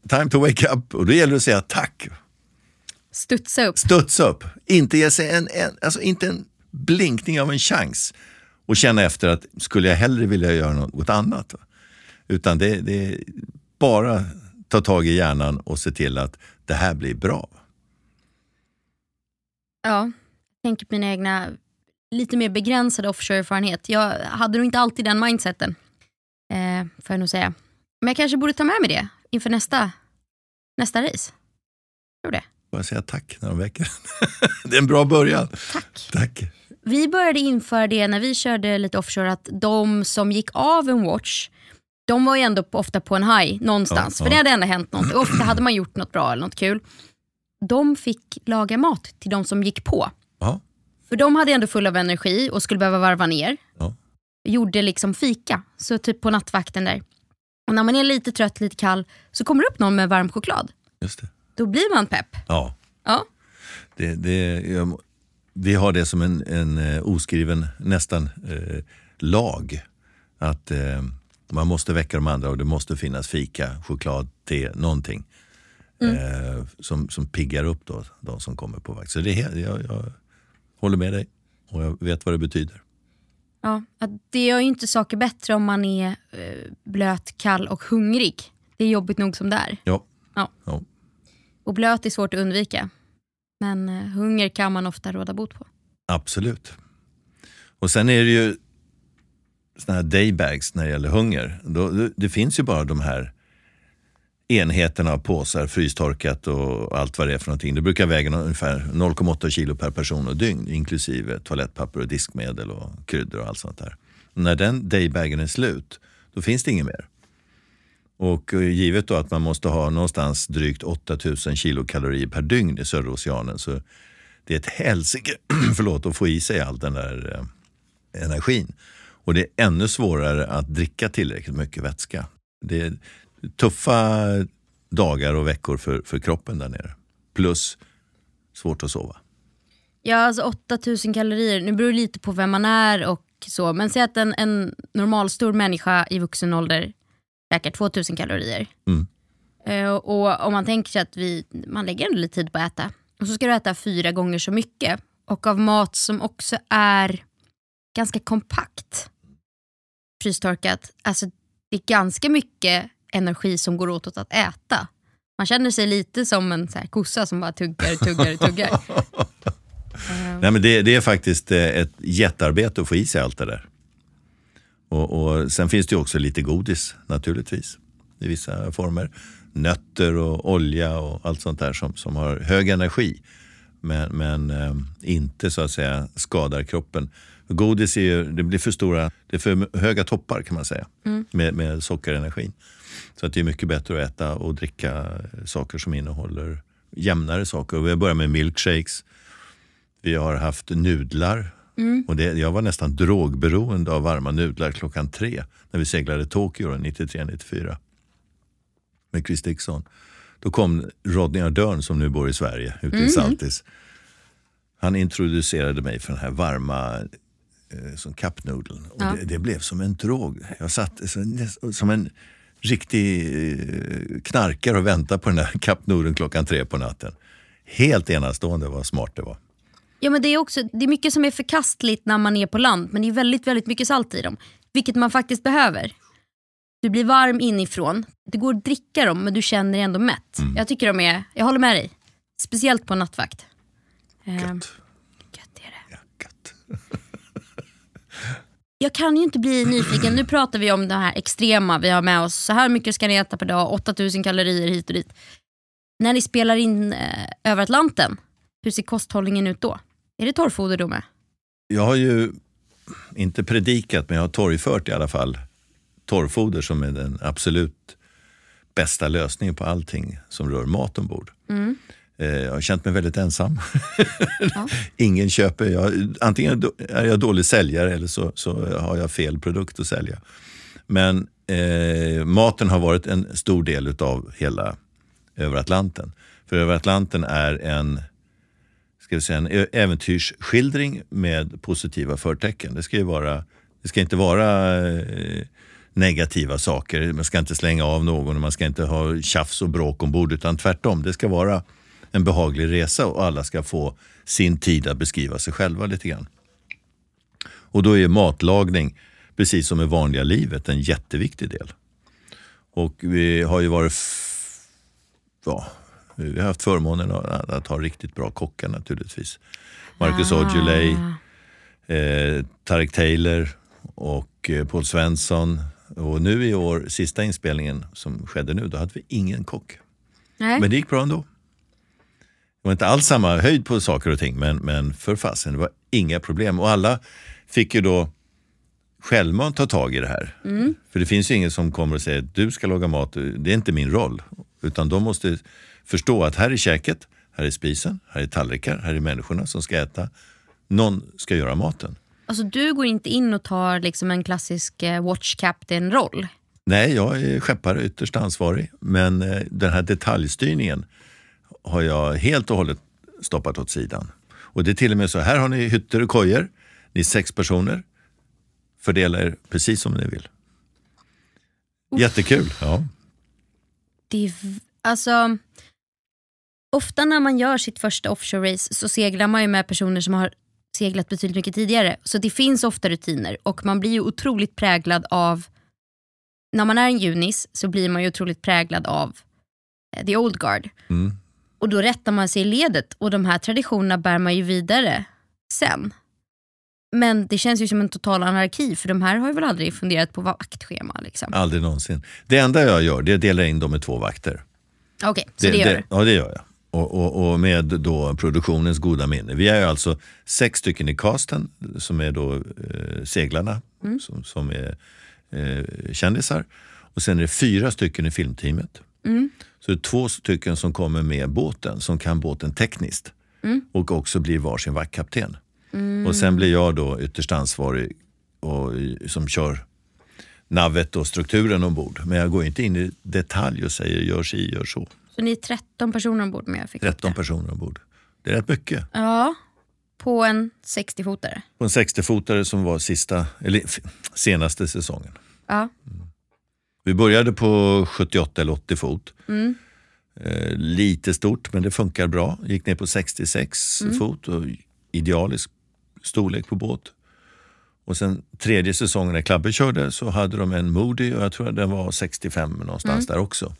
time to wake up. Och då gäller det att säga tack, Studsa upp. studsa upp. Inte ge sig en, en, alltså inte en blinkning av en chans. Och känna efter att skulle jag hellre vilja göra något annat. Utan det, det är bara ta tag i hjärnan och se till att det här blir bra. Ja, tänker på mina egna lite mer begränsade offshore-erfarenhet. Jag hade nog inte alltid den mindseten, eh, får jag nog säga. Men jag kanske borde ta med mig det inför nästa, nästa race. Tror det. Bara säga tack när de väcker Det är en bra början. Tack. Tack. Vi började införa det när vi körde lite offshore att de som gick av en watch de var ju ändå ofta på en high någonstans. Ja, för ja. det hade ändå hänt något. Ofta hade man gjort något bra eller något kul. De fick laga mat till de som gick på. För de hade ändå full av energi och skulle behöva varva ner. Ja. Gjorde liksom fika, så typ på nattvakten där. Och när man är lite trött, lite kall, så kommer det upp någon med varm choklad. Just det. Då blir man pepp. Ja. Ja. Det, det, jag, vi har det som en, en eh, oskriven nästan eh, lag. Att eh, man måste väcka de andra och det måste finnas fika, choklad, te, någonting. Eh, som, som piggar upp då, de som kommer på vakt. Så det, jag, jag håller med dig och jag vet vad det betyder. Ja, det gör ju inte saker bättre om man är eh, blöt, kall och hungrig. Det är jobbigt nog som det är. Ja. Ja. ja. Och blöt är svårt att undvika. Men eh, hunger kan man ofta råda bot på. Absolut. Och sen är det ju såna här daybags när det gäller hunger. Då, det finns ju bara de här enheterna av påsar, frystorkat och allt vad det är för någonting. Det brukar väga ungefär 0,8 kilo per person och dygn inklusive toalettpapper och diskmedel och kryddor och allt sånt där. När den daybagen är slut, då finns det inget mer. Och eh, givet då att man måste ha någonstans drygt 8000 kilokalorier per dygn i södra oceanen så det är ett helsike förlåt, att få i sig all den där eh, energin. Och det är ännu svårare att dricka tillräckligt mycket vätska. Det tuffa dagar och veckor för, för kroppen där nere. Plus svårt att sova. Ja, alltså 8000 kalorier. Nu beror det lite på vem man är och så. Men säg att en, en normalstor människa i vuxen ålder käkar 2000 kalorier. Mm. Eh, och om man tänker sig att vi, man lägger ändå lite tid på att äta. Och så ska du äta fyra gånger så mycket. Och av mat som också är ganska kompakt. Frystorkat. Alltså det är ganska mycket energi som går åt att äta. Man känner sig lite som en så här, kossa som bara tuggar, tuggar, tuggar. Nej, men det, det, är faktiskt eh, ett jättearbete att få i sig allt det där. Och, och Sen finns det också lite godis naturligtvis i vissa former. Nötter och olja och allt sånt där som, som har hög energi men, men eh, inte så att säga skadar kroppen. Godis är ju, det blir för stora, det är för höga toppar kan man säga mm. med, med sockerenergin. Så att det är mycket bättre att äta och dricka saker som innehåller jämnare saker. vi har börjat med milkshakes. Vi har haft nudlar. Mm. Och det, jag var nästan drogberoende av varma nudlar klockan tre när vi seglade Tokyo 93-94 med Chris Dixon. Då kom Rodney Ardern som nu bor i Sverige, ute mm. i Saltis. Han introducerade mig för den här varma eh, som kappnudeln. Och ja. det, det, blev som en drog. Jag satt som en riktig eh, knarkare och väntade på den där kappnudeln klockan tre på natten. Helt enastående vad smart det var. Ja, men det, är också, det är mycket som är förkastligt när man är på land men det är väldigt, väldigt mycket salt i dem. Vilket man faktiskt behöver. Du blir varm inifrån. Det går att dricka dem men du känner dig ändå mätt. Mm. Jag tycker de är, jag håller med dig. Speciellt på nattvakt. Gött. Eh, gött är det. Ja, gött. jag kan ju inte bli nyfiken. Nu pratar vi om det här extrema vi har med oss. Så här mycket ska ni äta per dag, 8000 kalorier hit och dit. När ni spelar in eh, över Atlanten, hur ser kosthållningen ut då? Är det torrfoder då med? Jag har ju inte predikat, men jag har torgfört i alla fall torrfoder som är den absolut bästa lösningen på allting som rör mat ombord. Mm. Eh, jag har känt mig väldigt ensam. Ja. Ingen köper. Jag, antingen är jag dålig säljare eller så, så har jag fel produkt att sälja. Men eh, maten har varit en stor del av hela över Atlanten. För över Atlanten är en, ska vi säga, en äventyrsskildring med positiva förtecken. Det ska, ju vara, det ska inte vara eh, negativa saker. Man ska inte slänga av någon och man ska inte ha tjafs och bråk ombord utan tvärtom. Det ska vara en behaglig resa och alla ska få sin tid att beskriva sig själva lite grann. Och då är matlagning, precis som i vanliga livet, en jätteviktig del. Och vi har ju varit, ja, vi har haft förmånen att, att ha riktigt bra kockar naturligtvis. Marcus ah. Aujalay, eh, Tarek Taylor och eh, Paul Svensson. Och nu i år, sista inspelningen som skedde nu, då hade vi ingen kock. Nej. Men det gick bra ändå. Det var inte alls samma höjd på saker och ting, men, men för fasen, det var inga problem. Och alla fick ju då självmant ta tag i det här. Mm. För det finns ju ingen som kommer och säger att du ska laga mat, det är inte min roll. Utan de måste förstå att här är käket, här är spisen, här är tallrikar, här är människorna som ska äta. Någon ska göra maten. Alltså du går inte in och tar liksom en klassisk eh, watch captain-roll? Nej, jag är skeppare, ytterst ansvarig. Men eh, den här detaljstyrningen har jag helt och hållet stoppat åt sidan. Och det är till och med så, här har ni hytter och kojor. Ni är sex personer. Fördela er precis som ni vill. Uff. Jättekul. Ja. Det är, alltså, ofta när man gör sitt första offshore-race så seglar man ju med personer som har seglat betydligt mycket tidigare. Så det finns ofta rutiner och man blir ju otroligt präglad av, när man är en junis så blir man ju otroligt präglad av eh, the old guard. Mm. Och då rättar man sig i ledet och de här traditionerna bär man ju vidare sen. Men det känns ju som en total anarki för de här har ju väl aldrig funderat på vaktschema. Liksom. Aldrig någonsin. Det enda jag gör det är att dela in dem i två vakter. Okej, så det, gör du? Ja, det gör jag. Och, och, och, med då produktionens goda minne. Vi är alltså sex stycken i casten som är då eh, seglarna mm. som, som, är eh, kändisar. Och sen är det fyra stycken i filmteamet. Mm. Så det är två stycken som kommer med båten, som kan båten tekniskt. Mm. Och också blir varsin vaktkapten. Mm. Och sen blir jag då ytterst ansvarig och, som kör navet och strukturen ombord. Men jag går inte in i detalj och säger gör si, gör så. Så ni är 13 personer ombord? Med jag fick 13 personer ombord. Det är rätt mycket. Ja, på en 60-fotare? På en 60-fotare som var sista, eller, senaste säsongen. Ja. Vi började på 78 eller 80 fot. Mm. Eh, lite stort, men det funkar bra. Gick ner på 66 mm. fot och idealisk storlek på båt. Och sen tredje säsongen när Klabbe körde så hade de en Moody och jag tror att den var 65 någonstans mm. där också.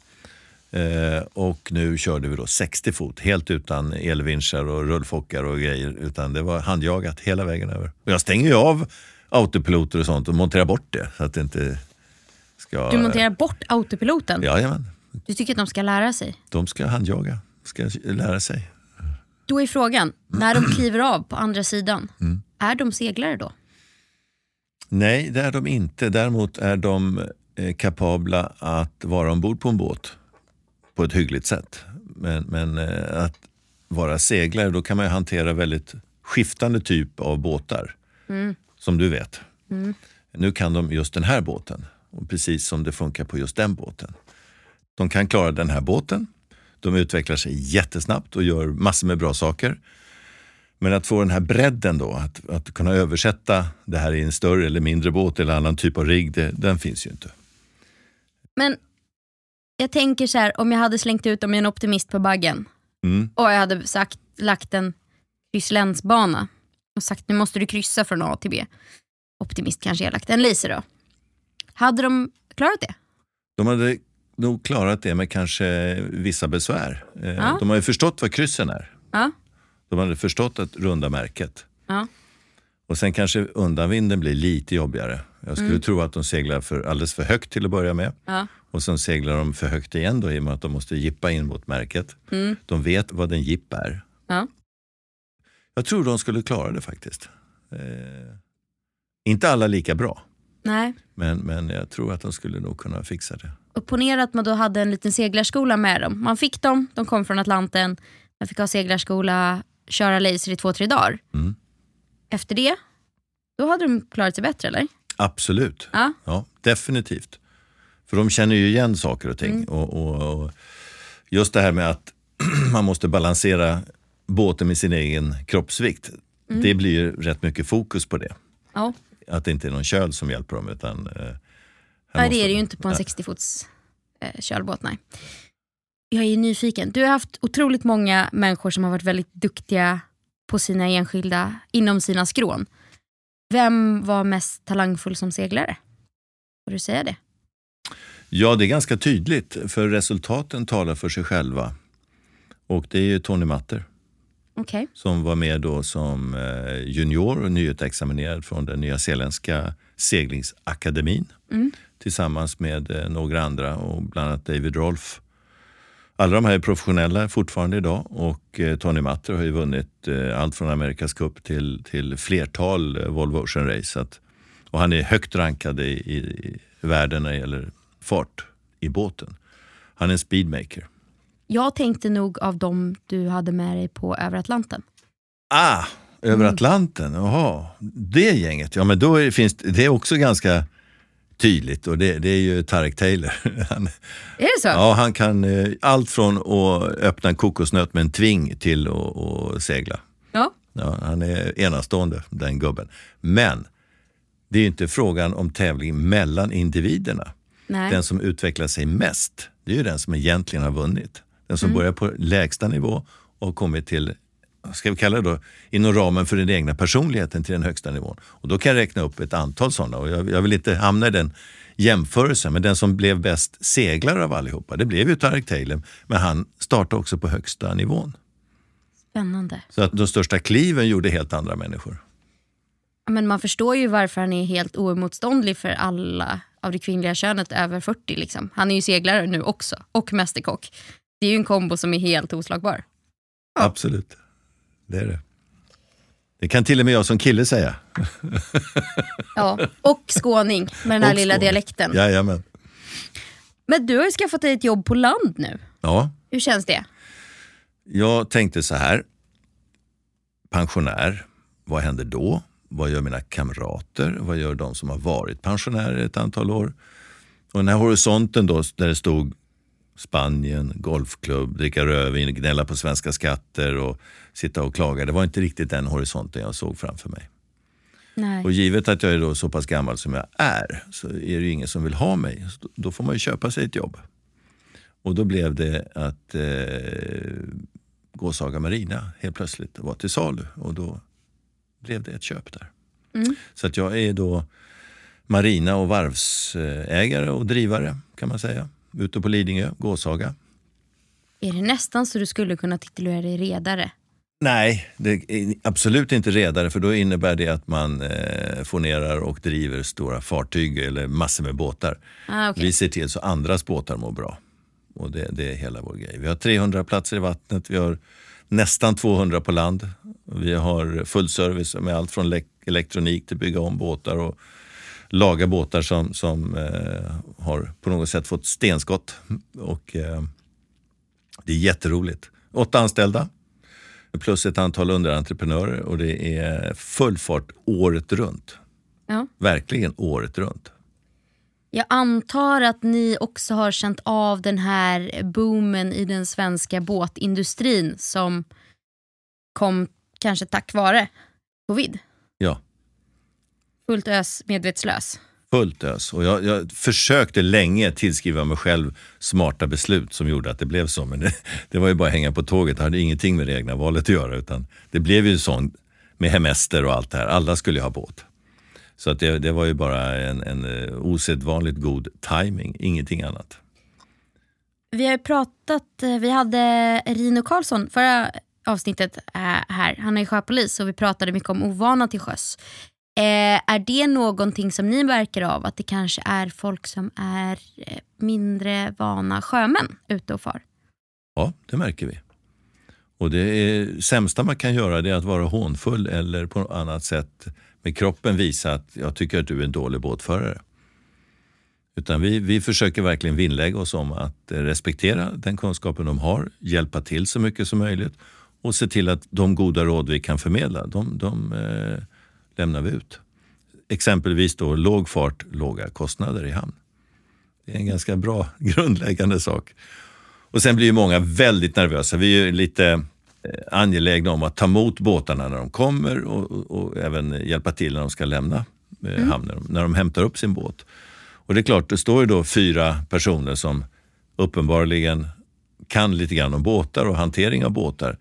Eh, och nu körde vi då 60 fot, helt utan elvinschar och rullfockar och grejer. Utan det var handjagat hela vägen över. Och jag stänger ju av autopiloter och sånt och monterar bort det. Så att det inte ska... Du monterar bort autopiloten? Jajamän. Du tycker att de ska lära sig? De ska handjaga, ska lära sig. Då är frågan, när de kliver av på andra sidan, mm. är de seglare då? Nej, det är de inte. Däremot är de eh, kapabla att vara ombord på en båt på ett hyggligt sätt. Men, men eh, att vara seglare, då kan man hantera väldigt skiftande typ av båtar. Mm. Som du vet. Mm. Nu kan de just den här båten. Och precis som det funkar på just den båten. De kan klara den här båten. De utvecklar sig jättesnabbt och gör massor med bra saker. Men att få den här bredden då, att, att kunna översätta det här i en större eller mindre båt eller annan typ av rigg, det, den finns ju inte. Men jag tänker så här, om jag hade slängt ut dem i en optimist på baggen mm. och jag hade sagt, lagt en krysslänsbana och sagt nu måste du kryssa från A till B. Optimist kanske jag lagt en laser då. Hade de klarat det? De hade nog klarat det med kanske vissa besvär. Eh, ja. De har ju förstått vad kryssen är. Ja. De hade förstått att runda märket. Ja. Och sen kanske undanvinden blir lite jobbigare. Jag skulle mm. tro att de seglar för, alldeles för högt till att börja med. Ja. Och sen seglar de för högt igen då i och med att de måste jippa in mot märket. Mm. De vet vad en jipp är. Ja. Jag tror de skulle klara det faktiskt. Eh, inte alla lika bra. Nej. Men, men jag tror att de skulle nog kunna fixa det. Och ponera att man då hade en liten seglarskola med dem. Man fick dem, de kom från Atlanten. Man fick ha seglarskola, köra laser i två, tre dagar. Mm. Efter det, då hade de klarat sig bättre eller? Absolut, ja. ja definitivt. För de känner ju igen saker och ting. Mm. Och, och, och, just det här med att man måste balansera båten med sin egen kroppsvikt. Mm. Det blir ju rätt mycket fokus på det. Ja. Att det inte är någon köl som hjälper dem. Utan, eh, nej, det är det ju inte på en 60-fots eh, kölbåt. Nej. Jag är nyfiken. Du har haft otroligt många människor som har varit väldigt duktiga på sina enskilda, inom sina skrån. Vem var mest talangfull som seglare? Får du säga det? Ja, det är ganska tydligt, för resultaten talar för sig själva. Och det är ju Tony Matter. Okay. Som var med då som eh, junior och nyutexaminerad från den nya zeeländska seglingsakademin. Mm. Tillsammans med eh, några andra och bland annat David Rolf. Alla de här är professionella fortfarande idag och eh, Tony Matter har ju vunnit allt från Amerikas Cup till, till flertal Volvo Ocean Race. Att, och han är högt rankad i, i, i världen när det gäller fart i båten. Han är en speedmaker. Jag tänkte nog av dem du hade med dig på över Atlanten. Ah, över mm. Atlanten, jaha. Det gänget, ja men då är, finns det är också ganska tydligt och det, det är ju Tarek Taylor. Han, är det så? Ja, han kan eh, allt från att öppna en kokosnöt med en tving till att segla. Ja. ja. Han är enastående, den gubben. Men det är inte frågan om tävling mellan individerna. Nej. Den som utvecklar sig mest, det är ju den som egentligen har vunnit. Den som mm. börjar på lägsta nivå och kommit till, ska vi kalla det då, inom ramen för den egna personligheten till den högsta nivån. Och då kan jag räkna upp ett antal sådana och jag, jag vill inte hamna i den jämförelsen, men den som blev bäst seglare av allihopa, det blev ju Tarek Taylor, men han startade också på högsta nivån. Spännande. Så att de största kliven gjorde helt andra människor. Men man förstår ju varför han är helt oemotståndlig för alla av det kvinnliga könet över 40. Liksom. Han är ju seglare nu också och mästerkock. Det är ju en kombo som är helt oslagbar. Ja. Absolut, det är det. Det kan till och med jag som kille säga. ja, och skåning med den här och lilla skåning. dialekten. Jajamän. Men du har ju skaffat dig ett jobb på land nu. Ja. Hur känns det? Jag tänkte så här. Pensionär, vad händer då? Vad gör mina kamrater? Vad gör de som har varit pensionärer ett antal år? Och den här horisonten då, där det stod Spanien, golfklubb, dricka rödvin, gnälla på svenska skatter och sitta och klaga. Det var inte riktigt den horisonten jag såg framför mig. Nej. Och givet att jag är då så pass gammal som jag är så är det ju ingen som vill ha mig. Då får man ju köpa sig ett jobb. Och då blev det att eh, Gåsaga Marina helt plötsligt var till salu och då blev det ett köp där. Mm. Så att jag är då marina och varvsägare och drivare kan man säga. Ute på Lidingö, Gåsaga. Är det nästan så du skulle kunna titulera dig redare? Nej, det är absolut inte redare för då innebär det att man eh, fonerar och driver stora fartyg eller massor med båtar. Ah, okay. Vi ser till så andras båtar mår bra. Och det, det, är hela vår grej. Vi har 300 platser i vattnet, vi har nästan 200 på land. Vi har full service med allt från elektronik till bygga om båtar och laga båtar som, som eh, har på något sätt fått stenskott. Och, eh, det är jätteroligt. Åtta anställda plus ett antal underentreprenörer och det är full fart året runt. Ja. Verkligen året runt. Jag antar att ni också har känt av den här boomen i den svenska båtindustrin som kom kanske tack vare covid. Fullt ös, medvetslös. Fullt ös. Och jag, jag, försökte länge tillskriva mig själv smarta beslut som gjorde att det blev så. Men det, det var ju bara att hänga på tåget. Det hade ingenting med det egna valet att göra. Utan det blev ju sånt med hemester och allt det här. Alla skulle ju ha båt. Så att det, det var ju bara en, en eh, osedvanligt god timing, ingenting annat. Vi har pratat, eh, vi hade Rino Karlsson förra avsnittet eh, här. Han är sjöpolis och vi pratade mycket om ovana till sjöss. Eh, är det någonting som ni märker av? Att det kanske är folk som är eh, mindre vana sjömän ute och far? Ja, det märker vi. Och det är, sämsta man kan göra det är att vara hånfull eller på något annat sätt med kroppen visa att jag tycker att du är en dålig båtförare. Utan vi, vi försöker verkligen vinnlägga oss om att eh, respektera den kunskapen de har, hjälpa till så mycket som möjligt och se till att de goda råd vi kan förmedla, de, de eh, lämnar vi ut. Exempelvis då låg fart, låga kostnader i hamn. Det är en ganska bra grundläggande sak. Och sen blir ju många väldigt nervösa. Vi är lite Eh, angelägna om att ta emot båtarna när de kommer och, och, och även hjälpa till när de ska lämna eh, mm. hamnen, när de hämtar upp sin båt. Och det är klart, det står ju då fyra personer som uppenbarligen kan lite grann om båtar och hantering av båtar.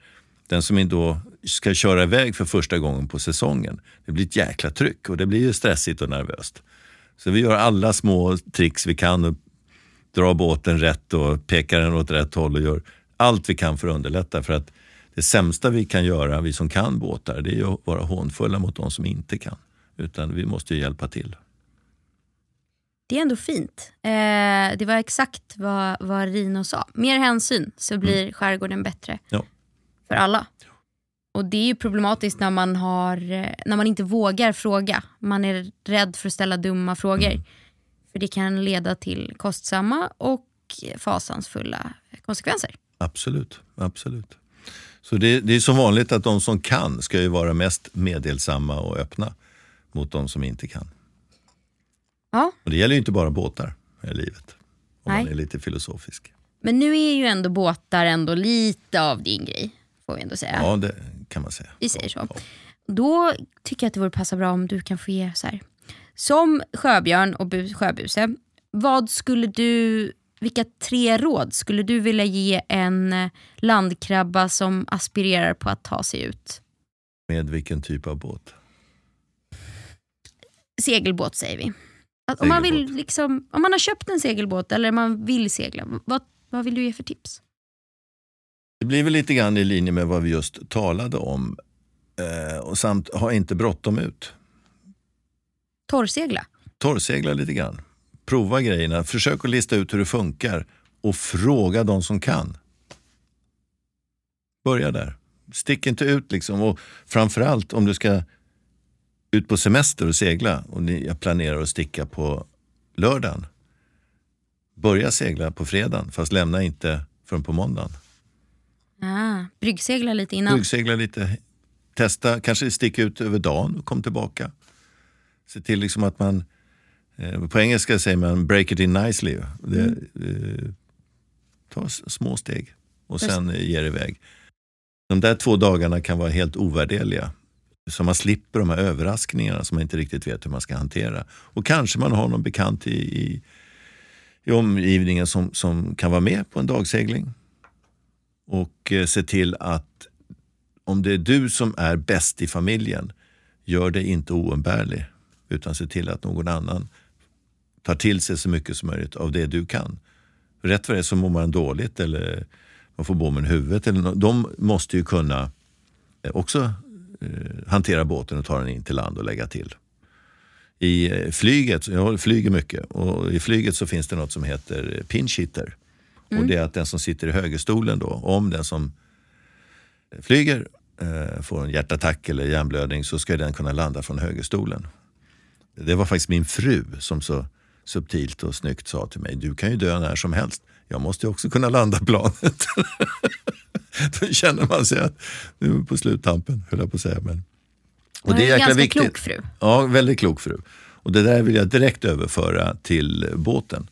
Den som då ska köra iväg för första gången på säsongen, det blir ett jäkla tryck och det blir ju stressigt och nervöst. Så vi gör alla små tricks vi kan och drar båten rätt och pekar den åt rätt håll och gör allt vi kan för att underlätta. För att det sämsta vi kan göra, vi som kan båtar, det är att vara hånfulla mot de som inte kan. Utan vi måste hjälpa till. Det är ändå fint. Eh, det var exakt vad, vad Rino sa. Mer hänsyn så blir mm. skärgården bättre ja. för alla. Och Det är ju problematiskt när man, har, när man inte vågar fråga. Man är rädd för att ställa dumma frågor. Mm. För Det kan leda till kostsamma och fasansfulla konsekvenser. Absolut, absolut. Så det, det, är som vanligt att de som kan ska ju vara mest meddelsamma och öppna mot de som inte kan. Ja. Och det gäller ju inte bara båtar i livet, om Nej. man är lite filosofisk. Men nu är ju ändå båtar ändå lite av din grej, får vi ändå säga. Ja, det kan man säga. Vi säger så. Ja. Då tycker jag att det vore passa bra om du kan få ge så här. Som sjöbjörn och bu sjöbuse, vad skulle du vilka tre råd skulle du vilja ge en landkrabba som aspirerar på att ta sig ut? Med vilken typ av båt? Segelbåt säger vi. Att om, man vill liksom, om man har köpt en segelbåt eller man vill segla, vad, vad vill du ge för tips? Det blir väl lite grann i linje med vad vi just talade om. Eh, och samt ha inte bråttom ut. torrsegla? Torrsegla lite grann. Prova grejerna, försök att lista ut hur det funkar och fråga de som kan. Börja där. Stick inte ut liksom. Och framförallt om du ska ut på semester och segla och ni planerar att sticka på lördagen. Börja segla på fredagen fast lämna inte förrän på måndagen. Ah, bryggsegla lite innan. Bryggsegla lite. Testa, kanske sticka ut över dagen och kom tillbaka. Se till liksom att man, eh, på engelska säger man break it in nicely. Det, eh, ta små steg och Just. sen eh, ger iväg. De där två dagarna kan vara helt ovärdeliga. Så man slipper de här överraskningarna som man inte riktigt vet hur man ska hantera. Och kanske man har någon bekant i, i, i omgivningen som, som kan vara med på en dagsegling. Och eh, se till att om det är du som är bäst i familjen, gör dig inte oumbärlig. Utan se till att någon annan tar till sig så mycket som möjligt av det du kan. Rätt vad det är så mår man dåligt eller man får bommen i huvudet. Eller no de måste ju kunna eh, också eh, hantera båten och ta den in till land och lägga till. I eh, flyget, jag flyger mycket, och i flyget så finns det något som heter pinch hitter. Och det är att den som sitter i högerstolen då, om den som flyger eh, får en hjärtattack eller hjärnblödning så ska den kunna landa från högerstolen. Det var faktiskt min fru som så subtilt och snyggt sa till mig, du kan ju dö när som helst. Jag måste ju också kunna landa planet. Då känner man sig att nu är vi på sluttampen, höll jag på att säga. Men... Och det är en ganska klok fru. Ja, väldigt klok fru. Och det där vill jag direkt överföra till eh, båten.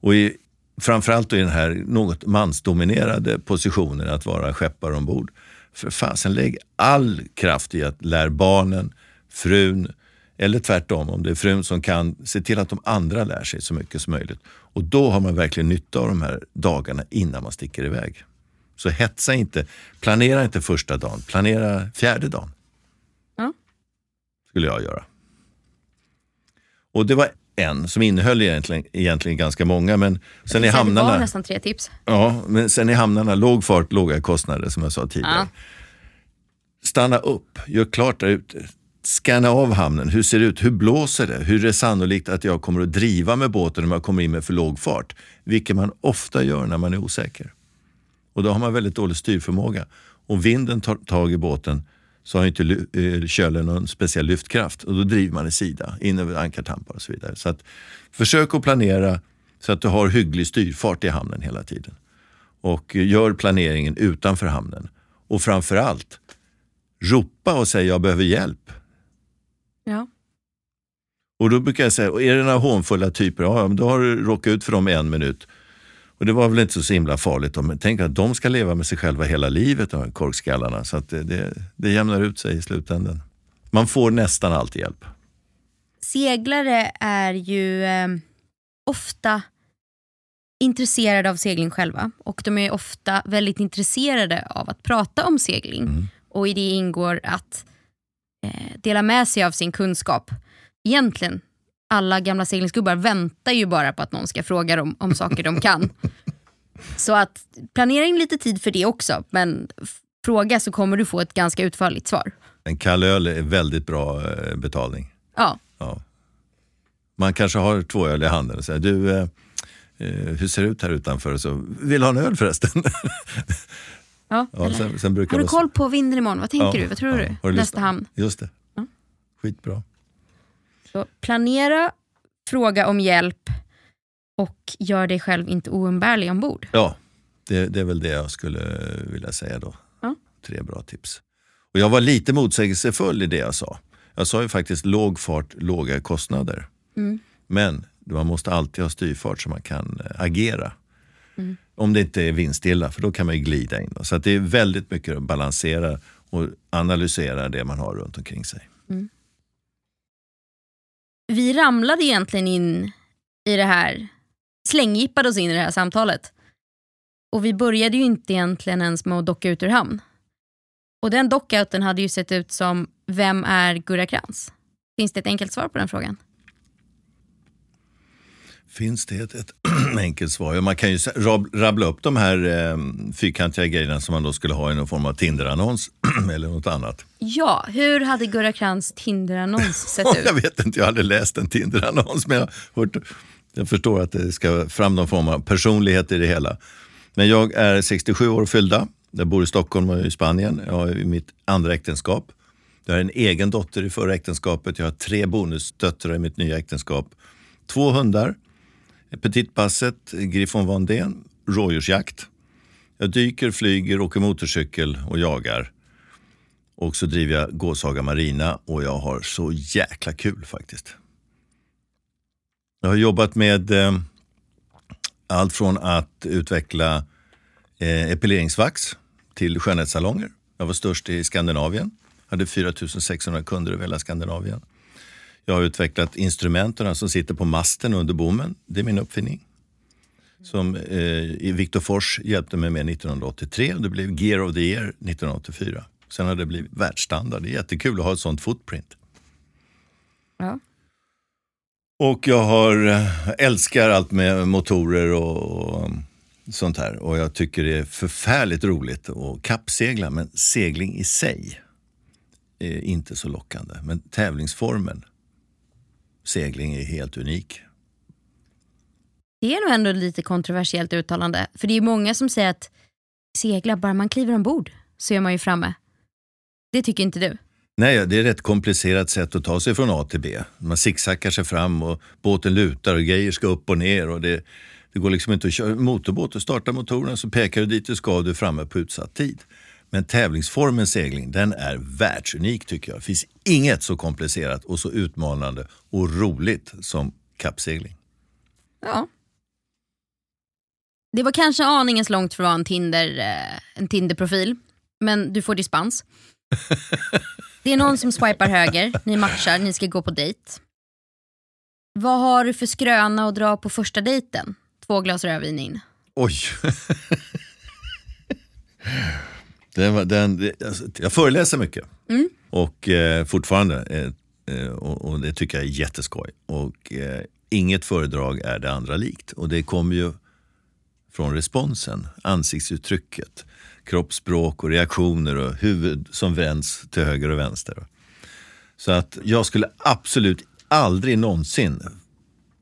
Och i, framförallt i den här något mansdominerade positionen att vara skeppare ombord. För fasen, lägg all kraft i att lära barnen, frun, eller tvärtom, om det är frun som kan, se till att de andra lär sig så mycket som möjligt. Och då har man verkligen nytta av de här dagarna innan man sticker iväg. Så hetsa inte, planera inte första dagen, planera fjärde dagen. Ja. Skulle jag göra. Och det var en som innehöll egentligen, egentligen ganska många, men sen i Så Det var hamnarna, nästan tre tips. ja, men sen i hamnarna, låg fart, låga kostnader som jag sa tidigare. Ja. Stanna upp, gör klart där ute. Scanna av hamnen, hur ser det ut, hur blåser det, hur är det sannolikt att jag kommer att driva med båten om jag kommer in med för låg fart? Vilket man ofta gör när man är osäker. Och då har man väldigt dålig styrförmåga. Om vinden tar tag i båten så har inte eh, kölen någon speciell lyftkraft och då driver man i sida, in över ankartampar och så vidare. Så att, försök att planera så att du har hygglig styrfart i hamnen hela tiden. Och gör planeringen utanför hamnen. Och framförallt, ropa och säg jag behöver hjälp. Ja. Och då brukar jag säga, och är det några hånfulla typer, ja, då har du råkat ut för dem i en minut. Och det var väl inte så himla farligt. Men tänk att de ska leva med sig själva hela livet, de här korkskallarna. Så att det, det, det jämnar ut sig i slutändan. Man får nästan alltid hjälp. Seglare är ju eh, ofta intresserade av segling själva och de är ofta väldigt intresserade av att prata om segling. Mm. Och i det ingår att eh, dela med sig av sin kunskap. Egentligen, alla gamla seglingsgubbar väntar ju bara på att någon ska fråga dem om saker de kan. Så att planera in lite tid för det också, men fråga så kommer du få ett ganska utförligt svar. En kall öl är väldigt bra eh, betalning. Ja, Ja. Man kanske har två öl i handen och säger, du, eh, eh, hur ser det ut här utanför? Så, vill du ha en öl förresten? ja. ja, sen, sen brukar Har du koll på vinden imorgon? Vad tänker Ja, du? Vad tror ja. du? Nästa hamn. Just det. Ja. Skitbra. Så planera, fråga om hjälp och gör dig själv inte oumbärlig ombord. Ja, det, det är väl det jag skulle vilja säga då. Ja. Tre bra tips. Och jag var lite motsägelsefull i det jag sa. Jag sa ju faktiskt låg fart, låga kostnader. Mm. Men man måste alltid ha styrfart så man kan eh, agera. Mm. Om det inte är vindstilla, för då kan man glida in. Så det är väldigt mycket att balansera och analysera det man har runt omkring sig. Vi ramlade egentligen in i det här, slänggippade oss in i det här samtalet. Och vi började ju inte egentligen ens med att docka ut ur hamn. Och den dockouten hade ju sett ut som, vem är Gurra Krantz? Finns det ett enkelt svar på den frågan? Finns det ett, ett enkelt svar. Man kan ju rabbla upp de här eh, fyrkantiga grejerna som man då skulle ha i någon form av Tinder-annons eller något annat. Ja, hur hade Gurra Krantz Tinder-annons sett ut? jag vet inte, jag hade läst en Tinder-annons men jag, hört, jag förstår att det ska fram någon form av personlighet i det hela. Men jag är 67 år fyllda. Jag bor i Stockholm och i Spanien. Jag har mitt andra äktenskap. Jag har en egen dotter i förra äktenskapet. Jag har tre bonusdöttrar i mitt nya äktenskap. Två hundar. Petit Basset, Griffon Vandén, rådjursjakt. Jag dyker, flyger, åker motorcykel och jagar. Och så driver jag Gåshaga Marina och jag har så jäkla kul faktiskt. Jag har jobbat med eh, allt från att utveckla eh, epileringsvax till skönhetssalonger. Jag var störst i Skandinavien. Hade 4600 kunder över hela Skandinavien. Jag har utvecklat instrumenten som sitter på masten under bommen. Det är min uppfinning. Som eh, Viktor Fors hjälpte mig med 1983 och det blev Gear of the Year 1984. Sen har det blivit världsstandard. Det är jättekul att ha ett sånt footprint. Ja. Och jag har, eh, älskar allt med motorer och, sånt här. Och jag tycker det är förfärligt roligt att kappsegla. Men segling i sig är inte så lockande. Men tävlingsformen, segling, är helt unik. Det är nog ändå lite kontroversiellt uttalande. För det är många som säger att segla, bara man kliver ombord så är man ju framme. Det tycker inte du? Nej, det är ett komplicerat sätt att ta sig från A till B. Man zigzaggar sig fram och båten lutar och grejer ska upp och ner. Och det, det går liksom inte att köra motorbåt. Du startar motorerna så pekar du dit du ska och du är framme på utsatt tid. Men tävlingsformen segling, den är världsunik tycker jag. Det finns inget så komplicerat och så utmanande och roligt som kappsegling. Ja. Det var kanske aningens långt för att vara en, Tinder, eh, en Tinder-profil, men du får dispens. Det är någon som swipar höger, ni matchar, ni ska gå på dejt. Vad har du för skröna att dra på första dejten? Två glas rödvin in. Oj. den, den, alltså, jag föreläser mycket. Mm. Och eh, fortfarande. Eh, eh, och, och, det tycker jag är jätteskoj. Och eh, inget föredrag är det andra likt. Och det kommer ju från responsen, ansiktsuttrycket kroppsspråk och reaktioner och huvud som vänds till höger och vänster. Så att jag skulle absolut aldrig någonsin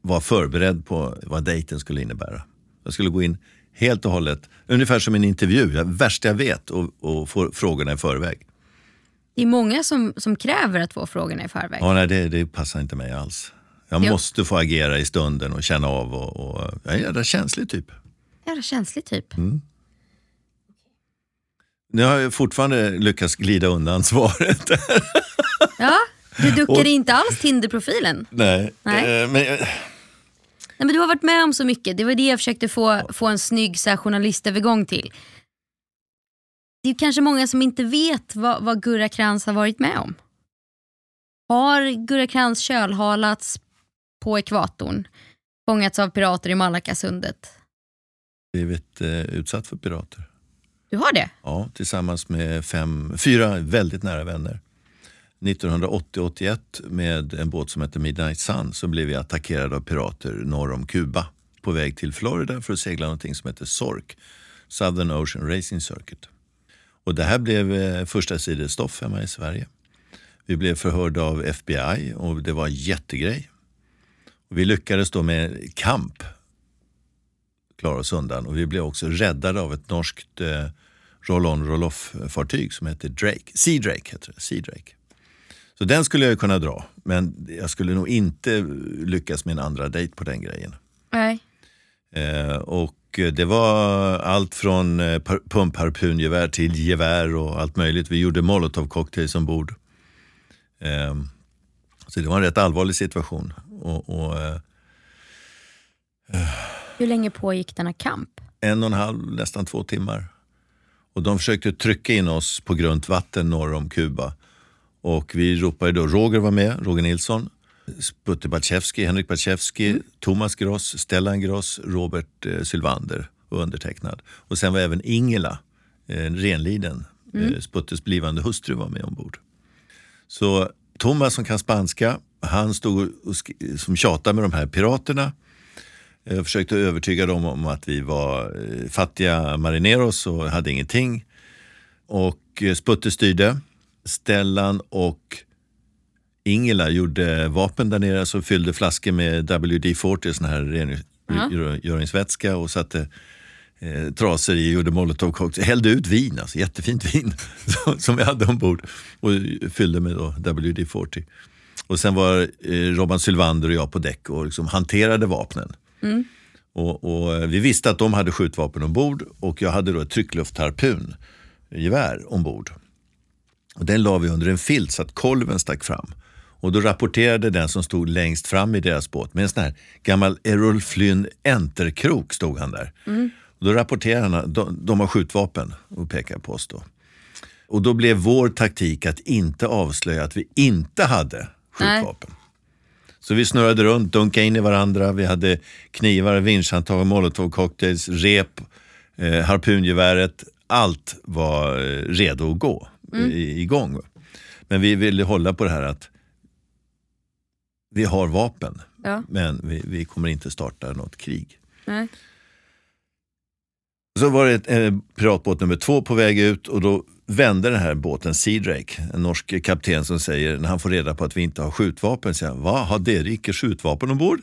vara förberedd på vad dejten skulle innebära. Jag skulle gå in helt och hållet, ungefär som en intervju, jag, värst jag vet och, och få frågorna i förväg. Det är många som, som kräver att få frågorna i förväg. Ja, nej, det, det passar inte mig alls. Jag jo. måste få agera i stunden och känna av. Och, och, jag är en jävla känslig typ. Jävla känslig typ. Mm. Nu har jag fortfarande lyckats glida undan svaret. ja, du duckade och, inte alls Tinder-profilen. Nej. nej. Eh, men, nej, men du har varit med om så mycket. Det var det jag försökte få, få en snygg så här, journalistövergång till. Det är kanske många som inte vet vad, vad Gurra Krantz har varit med om. Har Gurra Krantz kölhalats på ekvatorn, fångats av pirater i Malackasundet? Blivit eh, utsatt för pirater. Du har det? Ja, tillsammans med fem, fyra väldigt nära vänner. 1980-81 med en båt som heter Midnight Sun så blev vi attackerade av pirater norr om Kuba på väg till Florida för att segla någonting som heter SORC, Southern Ocean Racing Circuit. Och det här blev eh, första sidestoff hemma i Sverige. Vi blev förhörda av FBI och det var en jättegrej. Och vi lyckades då med kamp klara oss undan och vi blev också räddade av ett norskt eh, roll-on roll-off-fartyg som heter Drake. Sea Drake heter det. Sea Drake. Så den skulle jag kunna dra, men jag skulle nog inte lyckas med en andra dejt på den grejen. Nej. Eh, och det var allt från eh, pumpharpungevär till gevär och allt möjligt. Vi gjorde molotovcocktails ombord. Eh, så det var en rätt allvarlig situation. Och, och eh, Hur länge pågick denna kamp? En och en halv, nästan två timmar. Och de försökte trycka in oss på grunt vatten norr om Kuba. Och vi ropade då, Roger var med, Roger Nilsson, Sputte Batschewski, Henrik Batschewski, mm. Thomas Gross, Stellan Gross, Robert eh, Sylvander och undertecknad. Och sen var även Ingela, eh, renliden, mm. eh, Sputtes blivande hustru var med ombord. Så Thomas som kan spanska, han stod och som tjatade med de här piraterna Jag försökte övertyga dem om att vi var eh, fattiga marineros och hade ingenting. Och eh, Sputte styrde. Stellan och Ingela gjorde vapen där nere som fyllde flaskor med WD-40, sån här rengöringsvätska och satte eh, trasor i, gjorde molotov cocktail, hällde ut vin, alltså jättefint vin som vi hade ombord och fyllde med då WD-40. Och sen var eh, Robban Sylvander och jag på däck och liksom hanterade vapnen. Mm. Och, och, eh, vi visste att de hade skjutvapen ombord och jag hade då ett tryckluftharpun, gevär ombord. Och den la vi under en filt så att kolven stack fram. Och då rapporterade den som stod längst fram i deras båt med en sån här gammal Errol Flynn enterkrok stod han där. Mm. Och då rapporterade han att de, de har skjutvapen och pekade på oss då. Och då blev vår taktik att inte avslöja att vi inte hade skjutvapen. Nej. Så vi snurrade runt, dunkade in i varandra. Vi hade knivar, vinschhandtag, molotovcocktails, rep, eh, harpungeväret. Allt var eh, redo att gå mm. igång. Men vi ville hålla på det här att vi har vapen, ja. men vi, vi, kommer inte starta något krig. Nej. Så var det eh, piratbåt nummer två på väg ut och då vände den här båten Sea en norsk kapten som säger, när han får reda på att vi inte har skjutvapen, säger han, vad har det icke skjutvapen ombord?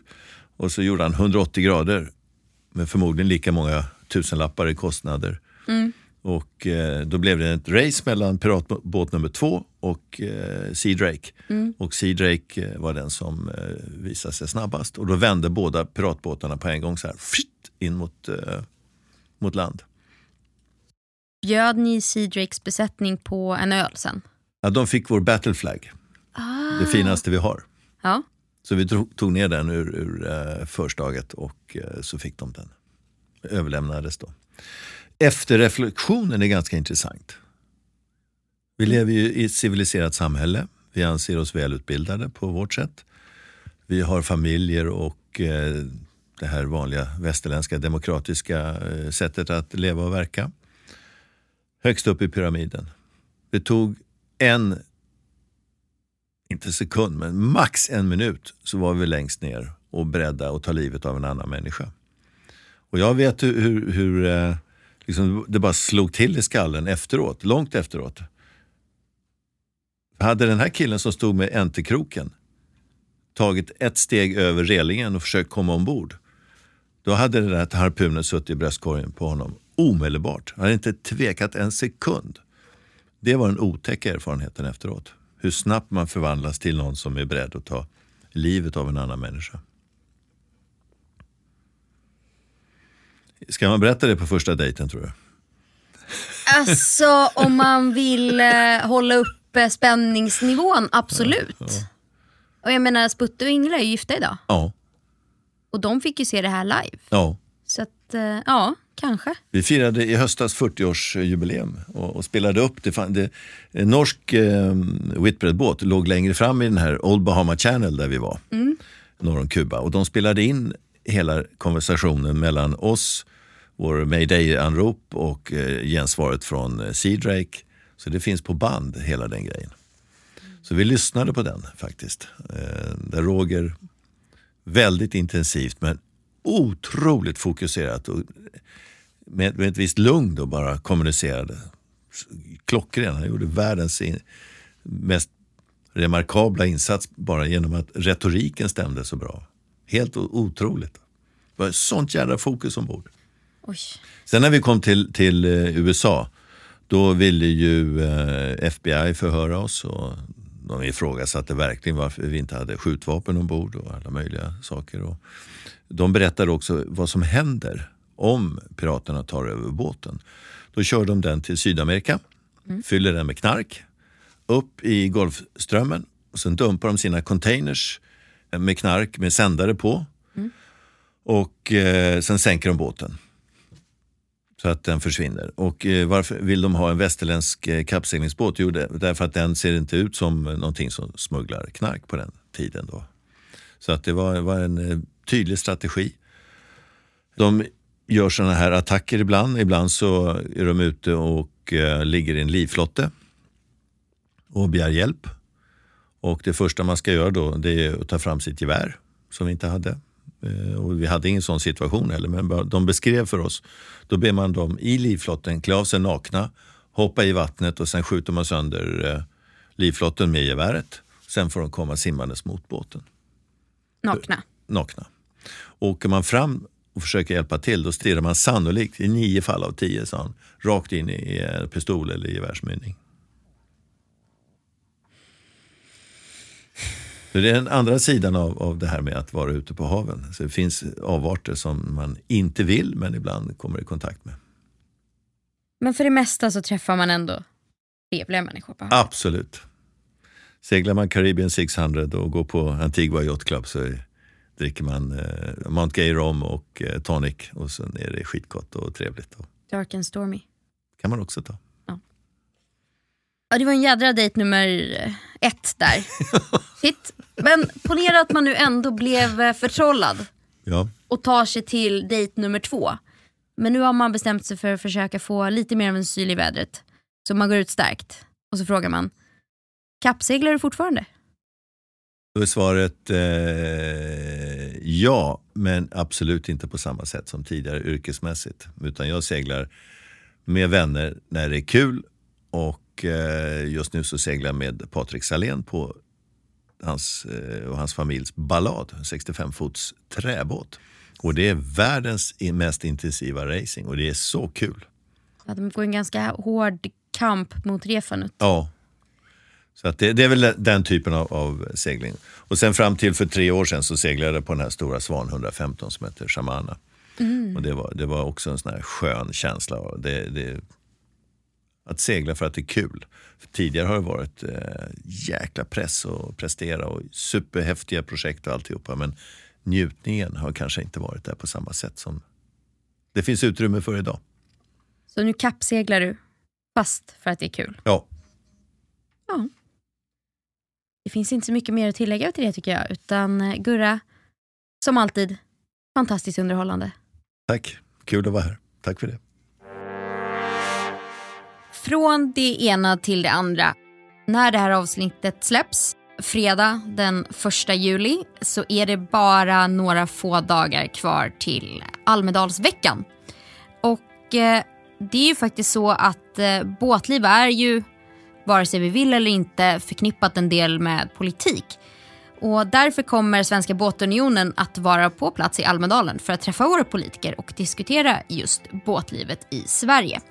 Och så gjorde han 180 grader med förmodligen lika många tusenlappar i kostnader. Mm. Och eh, då blev det ett race mellan piratbåt nummer två och eh, Sea Drake. Mm. Och Sea Drake eh, var den som eh, visade sig snabbast. Och då vände båda piratbåtarna på en gång så här, fitt, in mot, eh, mot land. Bjöd ni Sea Drakes besättning på en öl sen? Ja, de fick vår battleflag. Ah. Det finaste vi har. Ja. Så vi tog ner den ur, ur uh, förstaget och uh, så fick de den. Överlämnades då. Efterreflektionen är ganska intressant. Vi mm. lever ju i ett civiliserat samhälle. Vi anser oss välutbildade på vårt sätt. Vi har familjer och eh, det här vanliga västerländska demokratiska eh, sättet att leva och verka högst upp i pyramiden. Det tog en, inte sekund, men max en minut så var vi längst ner och beredda att ta livet av en annan människa. Och jag vet hur, hur, hur eh, liksom, det bara slog till i skallen efteråt, långt efteråt. Hade den här killen som stod med enterkroken tagit ett steg över relingen och försökt komma ombord, då hade den där harpunen suttit i bröstkorgen på honom omedelbart. Han hade inte tvekat en sekund. Det var den otäcka erfarenheten efteråt. Hur snabbt man förvandlas till någon som är beredd att ta livet av en annan människa. Ska man berätta det på första dejten tror du? Alltså om man vill eh, hålla uppe spänningsnivån, absolut. Ja, ja. Och jag menar Sputte och Ingela är gifta idag. Ja. Och de fick ju se det här live. Ja. Så att, eh, ja. Kanske. Vi firade i höstas 40-årsjubileum och, och, spelade upp det. det en norsk eh, Whitbread-båt låg längre fram i den här Old Bahama Channel där vi var, mm. norr om Kuba. Och de spelade in hela konversationen mellan oss, vår mayday-anrop och eh, gensvaret från eh, Sea Drake. Så det finns på band, hela den grejen. Så vi lyssnade på den faktiskt. Eh, där Roger väldigt intensivt men otroligt fokuserat och med, med ett visst lugn då bara kommunicerade. Klockren, han gjorde världens in, mest remarkabla insats bara genom att retoriken stämde så bra. Helt otroligt. Det var sånt jävla fokus ombord. Oj. Sen när vi kom till, till eh, USA, då ville ju eh, FBI förhöra oss och de ifrågasatte verkligen varför vi inte hade skjutvapen ombord och alla möjliga saker. Och de berättade också vad som händer om piraterna tar över båten. Då kör de den till Sydamerika, mm. fyller den med knark, upp i Golfströmmen och sen dumpar de sina containers med knark med sändare på. Mm. Och eh, sen sänker de båten så att den försvinner. Och eh, varför vill de ha en västerländsk eh, kappseglingsbåt? Jo, det, därför att den ser inte ut som någonting som smugglar knark på den tiden. Då. Så att det var, var en eh, tydlig strategi. De gör sådana här attacker ibland. Ibland så är de ute och eh, ligger i en livflotte och begär hjälp. Och det första man ska göra då det är att ta fram sitt gevär som vi inte hade. Eh, och vi hade ingen sån situation heller, men de beskrev för oss. Då ber man dem i livflotten klä av sig nakna, hoppa i vattnet och sen skjuter man sönder eh, livflotten med geväret. Sen får de komma simmandes mot båten. Nakna? Nakna. Åker man fram och försöker hjälpa till, då stirrar man sannolikt, i nio fall av tio, sa han, rakt in i pistol eller gevärsmynning. Det är den andra sidan av, av det här med att vara ute på haven. Så det finns avarter som man inte vill, men ibland kommer i kontakt med. Men för det mesta så träffar man ändå trevliga människor på havet? Absolut. Seglar man Caribbean 600 och går på Antigua Yacht Club så dricker man eh, Mount Gay rom och eh, tonic och sen är det skitgott och trevligt. Dark and stormy. kan man också ta. Ja. det var en jädra dejt nummer ett där. Shit. Men ponera att man nu ändå blev eh, förtrollad ja. och tar sig till dejt nummer två. Men nu har man bestämt sig för att försöka få lite mer av en syl i vädret. Så man går ut starkt och så frågar man, kappseglar du fortfarande? Då är svaret eh, ja, men absolut inte på samma sätt som tidigare yrkesmässigt. Utan jag seglar med vänner när det är kul och eh, just nu så seglar jag med Patrik Salén på hans eh, och hans familjs Ballad, 65 fots träbåt. Och det är världens mest intensiva racing och det är så kul. Ja, de går en ganska hård kamp mot refanut. Ja, så att det, det, är väl den typen av, av, segling. Och sen fram till för tre år sedan så seglade jag på den här stora Svan 115 som heter Shamana. Mm. Och det var, det var också en sån här skön känsla. Det, det, att segla för att det är kul. För tidigare har det varit eh, jäkla press att prestera och superhäftiga projekt och alltihopa. Men njutningen har kanske inte varit där på samma sätt som det finns utrymme för idag. Så nu kappseglar du fast för att det är kul? Ja. Ja. Det finns inte så mycket mer att tillägga till det tycker jag. Utan eh, Gurra, som alltid, fantastiskt underhållande. Tack, kul att vara här. Tack för det. Från det ena till det andra. När det här avsnittet släpps, fredag den 1 juli, så är det bara några få dagar kvar till Almedalsveckan. Och eh, det är ju faktiskt så att eh, båtliv är ju vare sig vi vill eller inte, förknippat en del med politik. Och därför kommer Svenska båtunionen att vara på plats i Almedalen för att träffa våra politiker och diskutera just båtlivet i Sverige.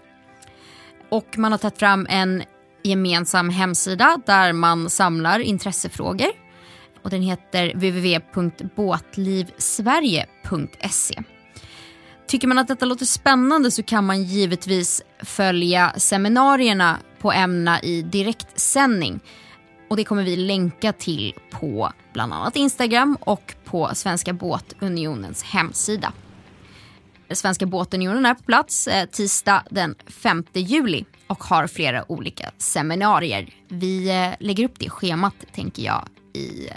Och man har tagit fram en gemensam hemsida där man samlar intressefrågor. Och den heter www.båtlivsverige.se. Tycker man att detta låter spännande så kan man givetvis följa seminarierna på ämna i direktsändning. Och det kommer vi länka till på bland annat Instagram och på Svenska Båtunionens hemsida. Svenska Båtunionen är på plats eh, tisdag den 5 juli och har flera olika seminarier. Vi eh, lägger upp det schemat tänker jag i eh,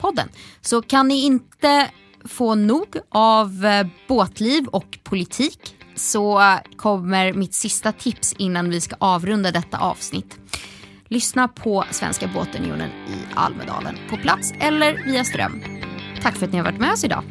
podden. Så kan ni inte få nog av båtliv och politik så kommer mitt sista tips innan vi ska avrunda detta avsnitt. Lyssna på Svenska Båtunionen i Almedalen på plats eller via ström. Tack för att ni har varit med oss idag.